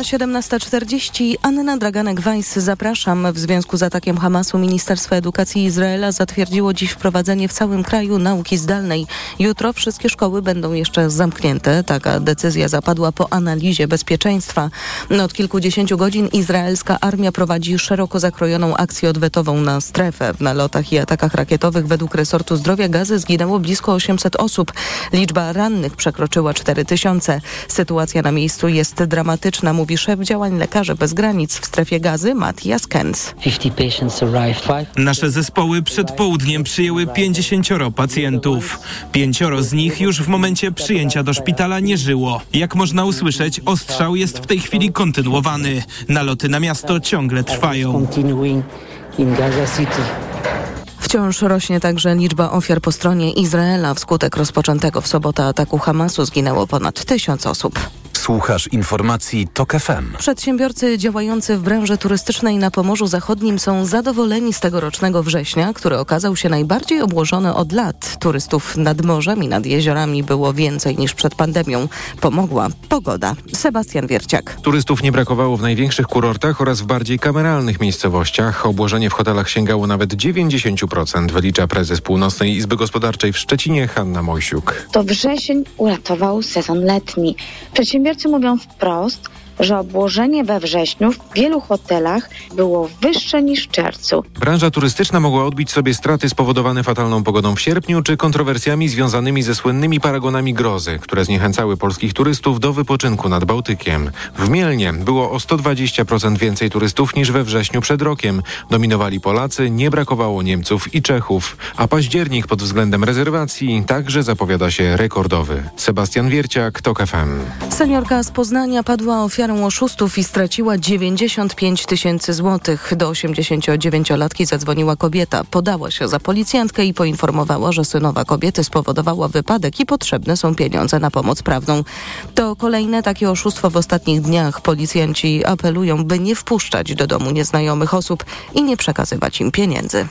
Minęła 17.40. Anna Draganek-Weiss, zapraszam. W związku z atakiem Hamasu Ministerstwo Edukacji Izraela zatwierdziło dziś wprowadzenie w całym kraju nauki zdalnej. Jutro wszystkie szkoły będą jeszcze zamknięte. Taka decyzja zapadła po analizie bezpieczeństwa. Od kilkudziesięciu godzin izraelska armia prowadzi szeroko zakrojoną akcję odwetową na strefę. W nalotach i atakach rakietowych według resortu zdrowia gazy zginęło blisko 800 osób. Liczba rannych przekroczyła 4000. Sytuacja na miejscu jest dramatyczna mówi szef działań Lekarzy Bez Granic w strefie gazy Matthias Kens. Nasze zespoły przed południem przyjęły 50 pacjentów. Pięcioro z nich już w momencie przyjęcia do szpitala nie żyło. Jak można usłyszeć, ostrzał jest w tej chwili kontynuowany. Naloty na miasto ciągle trwają. Wciąż rośnie także liczba ofiar po stronie Izraela. Wskutek rozpoczętego w sobotę ataku Hamasu zginęło ponad tysiąc osób. Słuchasz informacji TOK FM. Przedsiębiorcy działający w branży turystycznej na Pomorzu Zachodnim są zadowoleni z tegorocznego września, który okazał się najbardziej obłożony od lat. Turystów nad morzem i nad jeziorami było więcej niż przed pandemią. Pomogła pogoda. Sebastian Wierciak. Turystów nie brakowało w największych kurortach oraz w bardziej kameralnych miejscowościach. Obłożenie w hotelach sięgało nawet 90%, wylicza prezes Północnej Izby Gospodarczej w Szczecinie Hanna Mojsiuk. To wrzesień uratował sezon letni. Przedsiębiorcy Przedsiębiorcy mówią wprost, że obłożenie we wrześniu w wielu hotelach było wyższe niż w czerwcu. Branża turystyczna mogła odbić sobie straty spowodowane fatalną pogodą w sierpniu czy kontrowersjami związanymi ze słynnymi paragonami grozy, które zniechęcały polskich turystów do wypoczynku nad Bałtykiem. W Mielnie było o 120% więcej turystów niż we wrześniu przed rokiem. Dominowali Polacy, nie brakowało Niemców i Czechów, a październik pod względem rezerwacji także zapowiada się rekordowy. Sebastian Wierciak, TOK FM. Seniorka z Poznania padła ofiarą oszustów i straciła 95 tysięcy złotych. Do 89-latki zadzwoniła kobieta. Podała się za policjantkę i poinformowała, że synowa kobiety spowodowała wypadek i potrzebne są pieniądze na pomoc prawną. To kolejne takie oszustwo w ostatnich dniach. Policjanci apelują, by nie wpuszczać do domu nieznajomych osób i nie przekazywać im pieniędzy.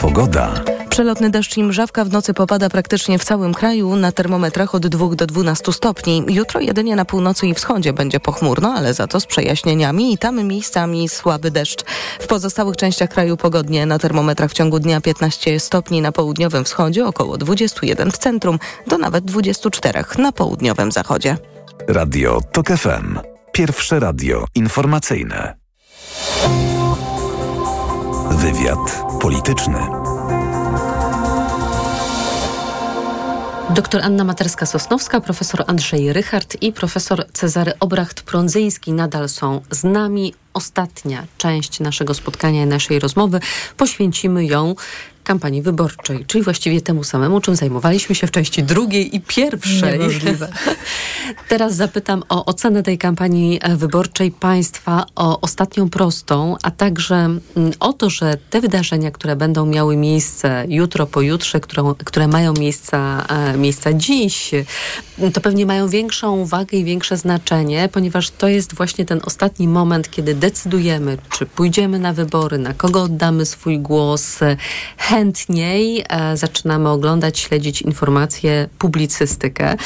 Pogoda. Przelotny deszcz i mrzawka w nocy popada praktycznie w całym kraju, na termometrach od 2 do 12 stopni. Jutro jedynie na północy i wschodzie będzie pochmurno, ale za to z przejaśnieniami i tam miejscami słaby deszcz. W pozostałych częściach kraju pogodnie, na termometrach w ciągu dnia 15 stopni na południowym wschodzie, około 21 w centrum, do nawet 24 na południowym zachodzie. Radio TOK FM. Pierwsze radio informacyjne. Wywiad polityczny. Doktor Anna Materska-Sosnowska, profesor Andrzej Rychard i profesor Cezary Obracht-Prądzyński nadal są z nami. Ostatnia część naszego spotkania i naszej rozmowy poświęcimy ją kampanii wyborczej, czyli właściwie temu samemu, czym zajmowaliśmy się w części drugiej i pierwszej. Niemożliwe. Teraz zapytam o ocenę tej kampanii wyborczej państwa, o ostatnią prostą, a także mm, o to, że te wydarzenia, które będą miały miejsce jutro, pojutrze, które, które mają miejsca, e, miejsca dziś, to pewnie mają większą wagę i większe znaczenie, ponieważ to jest właśnie ten ostatni moment, kiedy decydujemy, czy pójdziemy na wybory, na kogo oddamy swój głos, chętniej e, zaczynamy oglądać, śledzić informacje, publicystykę.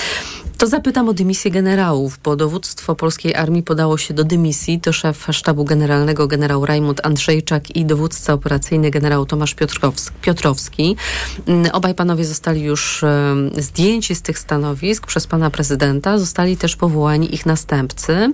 To zapytam o dymisję generałów, bo dowództwo polskiej armii podało się do dymisji. To szef sztabu generalnego generał Rajmund Andrzejczak i dowódca operacyjny generał Tomasz Piotrowski. Mm, obaj panowie zostali już zdjęci z tych stanowisk przez pana prezydenta. Zostali też powołani ich następcy.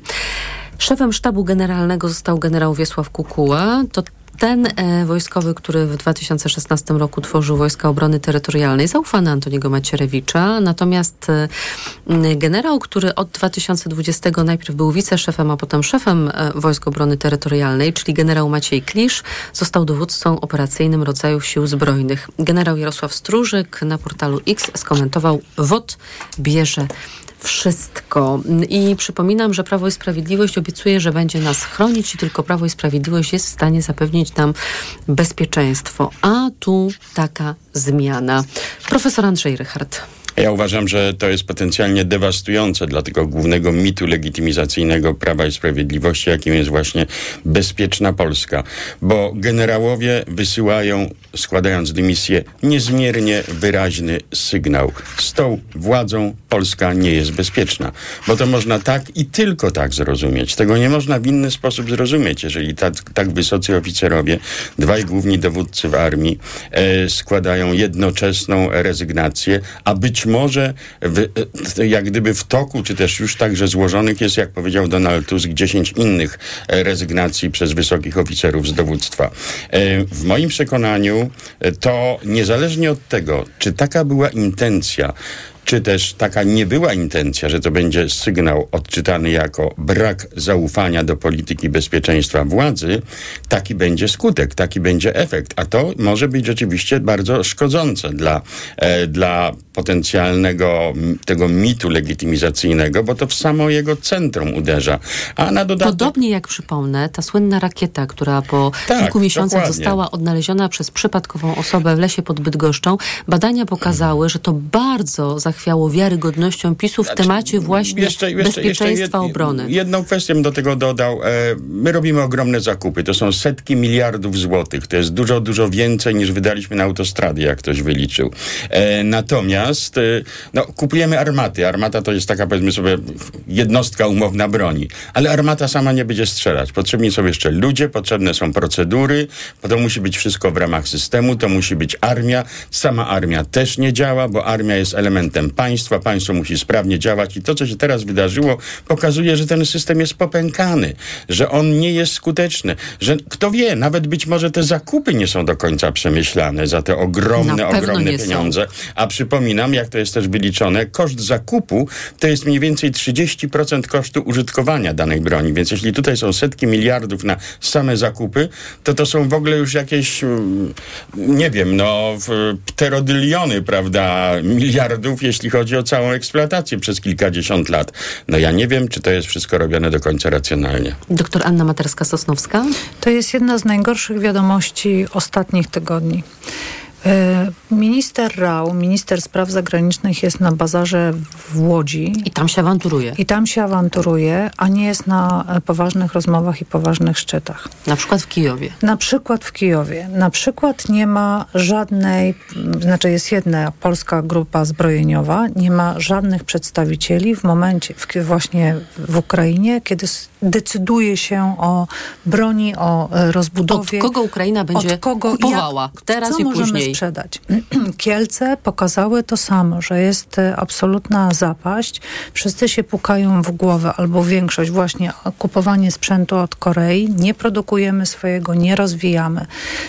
Szefem sztabu generalnego został generał Wiesław Kukuła. To ten e, wojskowy, który w 2016 roku tworzył Wojska Obrony Terytorialnej, zaufany Antoniego Macierewicza. Natomiast e, generał, który od 2020 najpierw był wiceszefem, a potem szefem e, Wojsk Obrony Terytorialnej, czyli generał Maciej Klisz, został dowódcą operacyjnym rodzajów sił zbrojnych. Generał Jarosław Stróżyk na portalu X skomentował, WOT bierze wszystko. I przypominam, że Prawo i Sprawiedliwość obiecuje, że będzie nas chronić i tylko Prawo i Sprawiedliwość jest w stanie zapewnić nam bezpieczeństwo. A tu taka zmiana. Profesor Andrzej Rychard. Ja uważam, że to jest potencjalnie dewastujące dla tego głównego mitu legitymizacyjnego Prawa i Sprawiedliwości, jakim jest właśnie bezpieczna Polska. Bo generałowie wysyłają, składając dymisję, niezmiernie wyraźny sygnał. Z tą władzą Polska nie jest bezpieczna. Bo to można tak i tylko tak zrozumieć. Tego nie można w inny sposób zrozumieć, jeżeli tak, tak wysocy oficerowie, dwaj główni dowódcy w armii e, składają jednoczesną rezygnację, a być może w, e, jak gdyby w toku, czy też już także złożonych jest, jak powiedział Donald Tusk, 10 innych e, rezygnacji przez wysokich oficerów z dowództwa. E, w moim przekonaniu to niezależnie od tego, czy taka była intencja, czy też taka nie była intencja, że to będzie sygnał odczytany jako brak zaufania do polityki bezpieczeństwa władzy, taki będzie skutek, taki będzie efekt. A to może być rzeczywiście bardzo szkodzące dla, e, dla potencjalnego tego mitu legitymizacyjnego, bo to w samo jego centrum uderza. A na dodatek... Podobnie jak przypomnę, ta słynna rakieta, która po tak, kilku miesiącach dokładnie. została odnaleziona przez przypadkową osobę w lesie pod Bydgoszczą, badania pokazały, że to bardzo zachwiało wiarygodnością PiSu w znaczy, temacie właśnie jeszcze, jeszcze, bezpieczeństwa jeszcze jed, obrony. Jedną kwestię do tego dodał. E, my robimy ogromne zakupy. To są setki miliardów złotych. To jest dużo, dużo więcej niż wydaliśmy na autostrady, jak ktoś wyliczył. E, natomiast e, no, kupujemy armaty. Armata to jest taka, powiedzmy sobie, jednostka umowna broni. Ale armata sama nie będzie strzelać. Potrzebni są jeszcze ludzie, potrzebne są procedury, to musi być wszystko w ramach systemu, to musi być armia. Sama armia też nie działa, bo armia jest elementem państwa, państwo musi sprawnie działać i to, co się teraz wydarzyło, pokazuje, że ten system jest popękany, że on nie jest skuteczny, że kto wie, nawet być może te zakupy nie są do końca przemyślane za te ogromne, ogromne pieniądze. Są. A przypominam, jak to jest też wyliczone, koszt zakupu to jest mniej więcej 30% kosztu użytkowania danej broni, więc jeśli tutaj są setki miliardów na same zakupy, to to są w ogóle już jakieś, mm, nie wiem, no, pterodyliony, prawda, miliardów, jeśli chodzi o całą eksploatację przez kilkadziesiąt lat. No ja nie wiem, czy to jest wszystko robione do końca racjonalnie. Doktor Anna Materska-Sosnowska. To jest jedna z najgorszych wiadomości ostatnich tygodni. E, minister Rał, minister spraw zagranicznych jest na bazarze w Łodzi. I tam się awanturuje. I tam się awanturuje, a nie jest na e, poważnych rozmowach i poważnych szczytach. Na przykład w Kijowie. Na przykład w Kijowie. Na przykład nie ma żadnej, znaczy jest jedna polska grupa zbrojeniowa, nie ma żadnych przedstawicieli w momencie, w, właśnie w Ukrainie, kiedy decyduje się o broni, o e, rozbudowie. Od kogo Ukraina będzie kogo, kupowała jak, teraz co i możemy później? sprzedać? Kielce pokazały to samo, że jest e, absolutna zapaść. Wszyscy się pukają w głowę, albo większość właśnie kupowanie sprzętu od Korei. Nie produkujemy swojego, nie rozwijamy.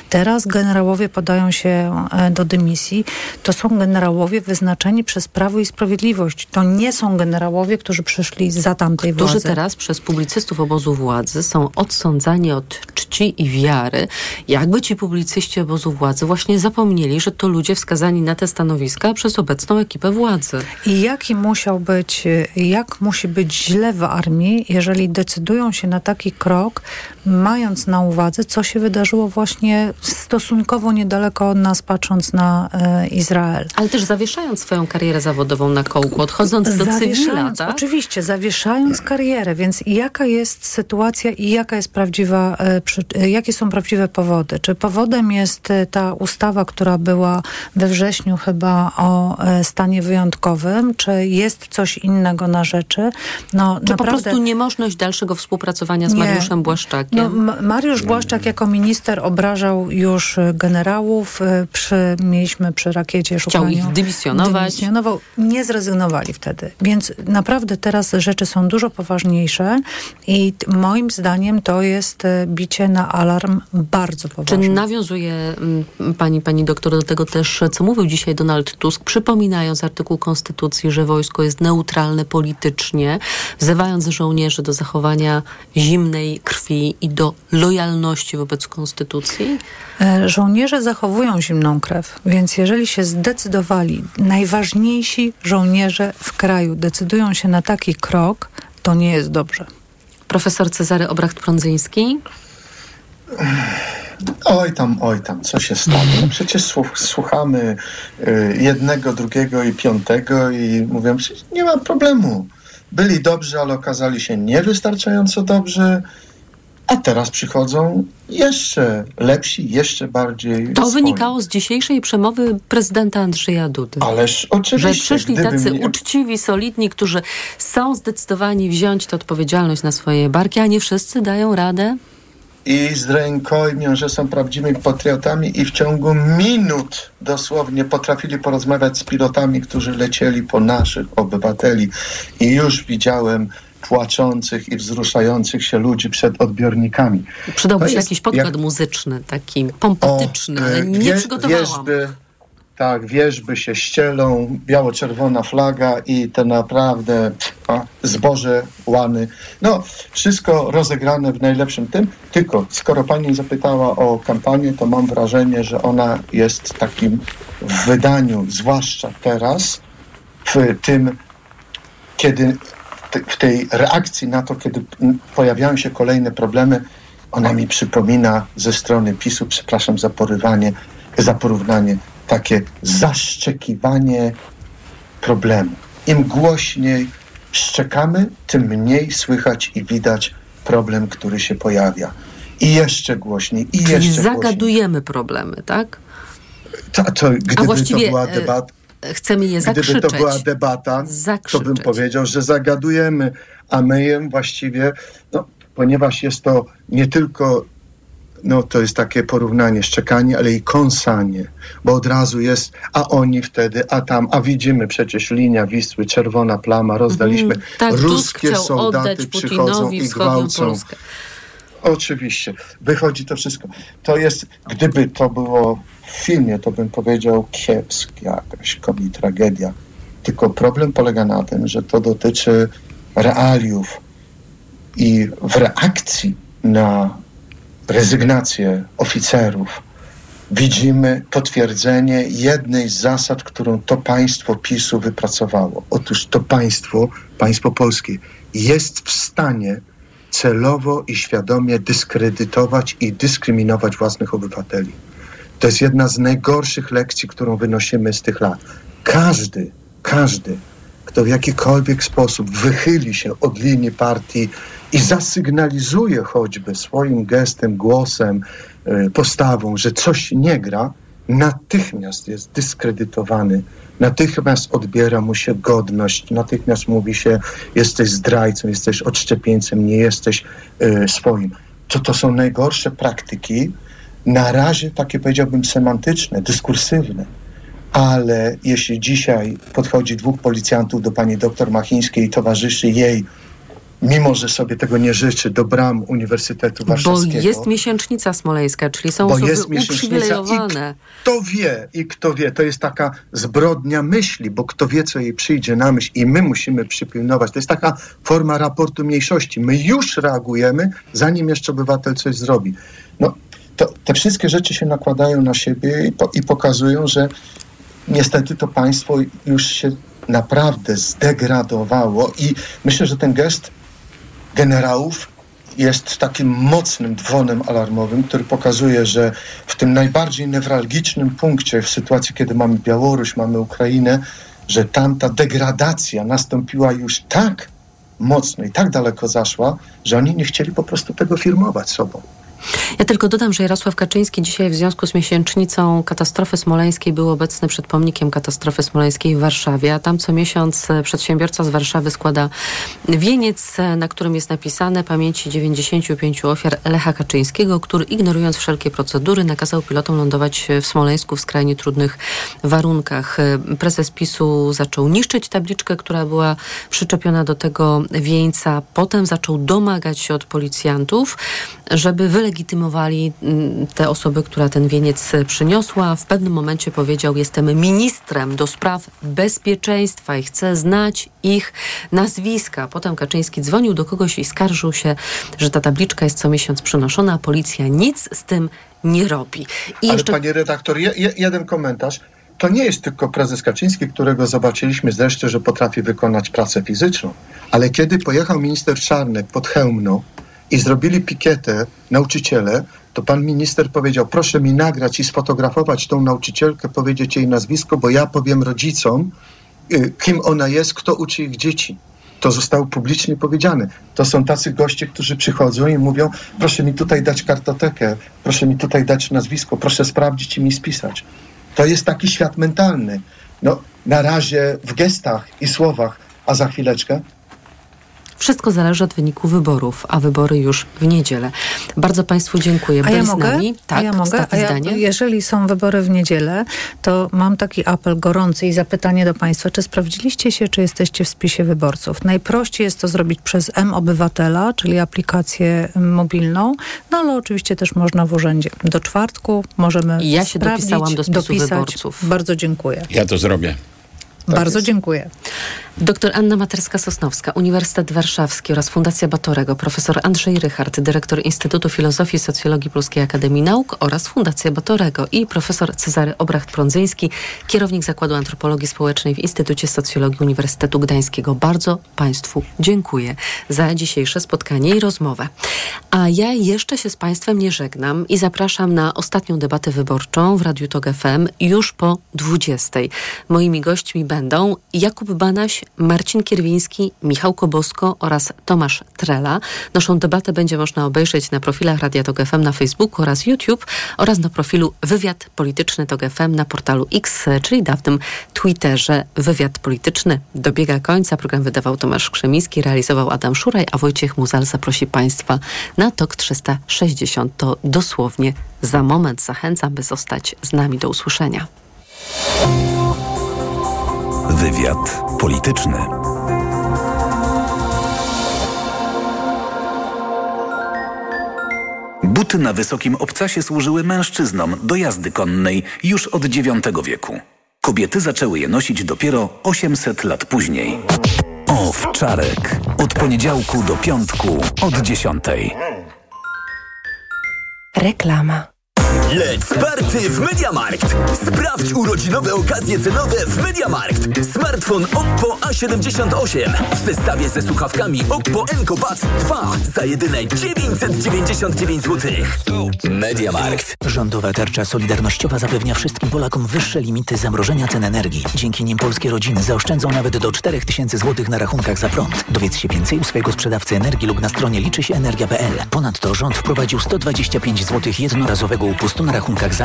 Teraz generałowie podają się e, do dymisji. To są generałowie wyznaczeni przez Prawo i Sprawiedliwość. To nie są generałowie, którzy przyszli za tamtej którzy władzy. Którzy teraz przez publicystów publicystów obozu władzy są odsądzani od czci i wiary, jakby ci publicyści obozu władzy właśnie zapomnieli, że to ludzie wskazani na te stanowiska przez obecną ekipę władzy. I jaki musiał być, jak musi być źle w armii, jeżeli decydują się na taki krok, mając na uwadze, co się wydarzyło właśnie stosunkowo niedaleko od nas, patrząc na e, Izrael. Ale też zawieszając swoją karierę zawodową na kołku, odchodząc do cywila, tak? Oczywiście, zawieszając karierę, więc jaka jest sytuacja i jaka jest prawdziwa, e, e, jakie są prawdziwe powody? Czy powodem jest e, ta ustawa, która była we wrześniu chyba o stanie wyjątkowym, czy jest coś innego na rzeczy? No, czy naprawdę... po prostu niemożność dalszego współpracowania z nie. Mariuszem Błaszczakiem? No, Mariusz Błaszczak jako minister obrażał już generałów. Przy, mieliśmy przy rakiecie szukaniu. Chciał ich dymisjonować. Dymisjonował. Nie zrezygnowali wtedy. Więc naprawdę teraz rzeczy są dużo poważniejsze i moim zdaniem to jest e, bicie na alarm bardzo poważny. Czy nawiązuje mm, pani, pani doktor do tego też, co mówił dzisiaj Donald Tusk, przypominając artykuł Konstytucji, że wojsko jest neutralne politycznie, wzywając żołnierzy do zachowania zimnej krwi i do lojalności wobec Konstytucji? E, żołnierze zachowują zimną krew, więc jeżeli się zdecydowali, najważniejsi żołnierze w kraju decydują się na taki krok, to nie jest dobrze. Profesor Cezary Obracht-Prądzyński. Oj tam, oj tam, co się stało? No przecież słuchamy y, jednego, drugiego i piątego i mówią, nie ma problemu. Byli dobrzy, ale okazali się niewystarczająco dobrzy, a teraz przychodzą jeszcze lepsi, jeszcze bardziej. To swoi. wynikało z dzisiejszej przemowy prezydenta Andrzeja Dudy. Ależ oczywiście. Że przyszli tacy mnie... uczciwi, solidni, którzy są zdecydowani wziąć tę odpowiedzialność na swoje barki, a nie wszyscy dają radę i z rękojmią, że są prawdziwymi patriotami i w ciągu minut dosłownie potrafili porozmawiać z pilotami, którzy lecieli po naszych obywateli i już widziałem płaczących i wzruszających się ludzi przed odbiornikami. Przydałby się jakiś podkład jak... muzyczny, taki pompatyczny, o, ale nie wie, przygotowałam. Wierzby, tak, wierzby się ścielą, biało-czerwona flaga i te naprawdę a, zboże, łany. No, wszystko rozegrane w najlepszym tym. Tylko, skoro pani zapytała o kampanię, to mam wrażenie, że ona jest takim w wydaniu, zwłaszcza teraz, w tym, kiedy w tej reakcji na to, kiedy pojawiają się kolejne problemy, ona mi przypomina ze strony PiSu, przepraszam za porywanie, za porównanie, takie zaszczekiwanie problemu. Im głośniej szczekamy, tym mniej słychać i widać problem, który się pojawia. I jeszcze głośniej, i Czyli jeszcze zagadujemy głośniej. problemy, tak? To, to, gdyby A właściwie to była debata, chcemy je zakrzyczeć. Gdyby to była debata, zakrzyczeć. to bym powiedział, że zagadujemy, a my właściwie, no, ponieważ jest to nie tylko no to jest takie porównanie, szczekanie, ale i kąsanie, bo od razu jest, a oni wtedy, a tam, a widzimy przecież linia Wisły, czerwona plama, rozdaliśmy, mm, tak, ruskie soldaty przychodzą i gwałcą. Polskę. Oczywiście, wychodzi to wszystko. To jest, gdyby to było w filmie, to bym powiedział kiepska jakaś komii tragedia. Tylko problem polega na tym, że to dotyczy realiów i w reakcji na rezygnację oficerów, widzimy potwierdzenie jednej z zasad, którą to państwo PiSu wypracowało. Otóż to państwo, państwo polskie, jest w stanie celowo i świadomie dyskredytować i dyskryminować własnych obywateli. To jest jedna z najgorszych lekcji, którą wynosimy z tych lat. Każdy, każdy, kto w jakikolwiek sposób wychyli się od linii partii i zasygnalizuje choćby swoim gestem, głosem, e, postawą, że coś nie gra, natychmiast jest dyskredytowany, natychmiast odbiera mu się godność, natychmiast mówi się, jesteś zdrajcą, jesteś odszczepieńcem, nie jesteś y, swoim. To to są najgorsze praktyki, na razie takie powiedziałbym semantyczne, dyskursywne. Ale jeśli dzisiaj podchodzi dwóch policjantów do pani doktor Machińskiej i towarzyszy jej mimo że sobie tego nie życzy, do bram Uniwersytetu Warszawskiego. Bo jest miesięcznica smoleńska, czyli są osoby uprzywilejowane. I kto wie, i kto wie, to jest taka zbrodnia myśli, bo kto wie, co jej przyjdzie na myśl i my musimy przypilnować. To jest taka forma raportu mniejszości. My już reagujemy, zanim jeszcze obywatel coś zrobi. No, to, te wszystkie rzeczy się nakładają na siebie i, po, i pokazują, że niestety to państwo już się naprawdę zdegradowało i myślę, że ten gest generałów jest takim mocnym dzwonem alarmowym, który pokazuje, że w tym najbardziej newralgicznym punkcie, w sytuacji, kiedy mamy Białoruś, mamy Ukrainę, że tam ta degradacja nastąpiła już tak mocno i tak daleko zaszła, że oni nie chcieli po prostu tego firmować sobą. Ja tylko dodam, że Jarosław Kaczyński dzisiaj w związku z miesięcznicą katastrofy smoleńskiej był obecny przed pomnikiem katastrofy smoleńskiej w Warszawie, a tam co miesiąc e, przedsiębiorca z Warszawy składa wieniec, e, na którym jest napisane pamięci 95 ofiar Lecha Kaczyńskiego, który ignorując wszelkie procedury nakazał pilotom lądować w Smoleńsku w skrajnie trudnych warunkach. E, prezes PiSu zaczął niszczyć tabliczkę, która była przyczepiona do tego wieńca. Potem zaczął domagać się od policjantów, żeby wylegitymować legitymowali mm, te osoby, która ten wieniec przyniosła. W pewnym momencie powiedział, jestem ministrem do spraw bezpieczeństwa i chcę znać ich nazwiska. Potem Kaczyński dzwonił do kogoś i skarżył się, że ta tabliczka jest co miesiąc przynoszona, a policja nic z tym nie robi. I Ale jeszcze... panie redaktor, je, jeden komentarz. To nie jest tylko prezes Kaczyński, którego zobaczyliśmy zresztą, że potrafi wykonać pracę fizyczną. Ale kiedy pojechał minister Czarnek pod Chełmno, i zrobili pikietę nauczyciele, to pan minister powiedział, proszę mi nagrać i sfotografować tą nauczycielkę, powiedzieć jej nazwisko, bo ja powiem rodzicom, y, kim ona jest, kto uczy ich dzieci. To zostało publicznie powiedziane. To są tacy goście, którzy przychodzą i mówią, proszę mi tutaj dać kartotekę, proszę mi tutaj dać nazwisko, proszę sprawdzić i mi spisać. To jest taki świat mentalny. No, na razie w gestach i słowach, a za chwileczkę wszystko zależy od wyniku wyborów, a wybory już w niedzielę. Bardzo Państwu dziękuję. A ja mogę? Nami. Tak, a ja mogę? A ja, jeżeli są wybory w niedzielę, to mam taki apel gorący i zapytanie do Państwa. Czy sprawdziliście się, czy jesteście w spisie wyborców? Najprościej jest to zrobić przez M-Obywatela, czyli aplikację mobilną, no ale oczywiście też można w urzędzie. Do czwartku możemy I ja się dopisałam do spisu dopisać. wyborców. Bardzo dziękuję. Ja to zrobię. Tak Bardzo jest. dziękuję. Doktor Anna Materska-Sosnowska, Uniwersytet Warszawski oraz Fundacja Batorego, profesor Andrzej Rychard, dyrektor Instytutu Filozofii i Socjologii Polskiej Akademii Nauk oraz Fundacja Batorego i profesor Cezary Obracht-Prądzyński, kierownik Zakładu Antropologii Społecznej w Instytucie Socjologii Uniwersytetu Gdańskiego. Bardzo Państwu dziękuję za dzisiejsze spotkanie i rozmowę. A ja jeszcze się z Państwem nie żegnam i zapraszam na ostatnią debatę wyborczą w Radiu Tok FM już po 20. Moimi gośćmi będą Jakub Banaś, Marcin Kierwiński, Michał Kobosko oraz Tomasz Trela. Naszą debatę będzie można obejrzeć na profilach Radia Tok FM na Facebooku oraz YouTube oraz na profilu Wywiad Polityczny Tok FM na portalu X, czyli dawnym Twitterze. Wywiad Polityczny dobiega końca. Program wydawał Tomasz Krzemiński, realizował Adam Szuraj, a Wojciech Muzal zaprosi Państwa na TOK 360. To dosłownie za moment. Zachęcam, by zostać z nami. Do usłyszenia. Wywiad polityczny. Buty na wysokim obcasie służyły mężczyznom do jazdy konnej już od IX wieku. Kobiety zaczęły je nosić dopiero 800 lat później. Owczarek. Od poniedziałku do piątku od 10. Reklama. Lec party w Mediamarkt! Sprawdź urodzinowe okazje cenowe w Mediamarkt. Smartfon Oppo A78 w zestawie ze słuchawkami Oppo Enco Buds 2 za jedyne 999 zł. Mediamarkt. Rządowa tarcza solidarnościowa zapewnia wszystkim Polakom wyższe limity zamrożenia cen energii. Dzięki nim polskie rodziny zaoszczędzą nawet do 4000 zł na rachunkach za prąd. Dowiedz się więcej u swojego sprzedawcy energii lub na stronie liczy się energia.pl. Ponadto rząd wprowadził 125 zł jednorazowego upustu na rachunkach za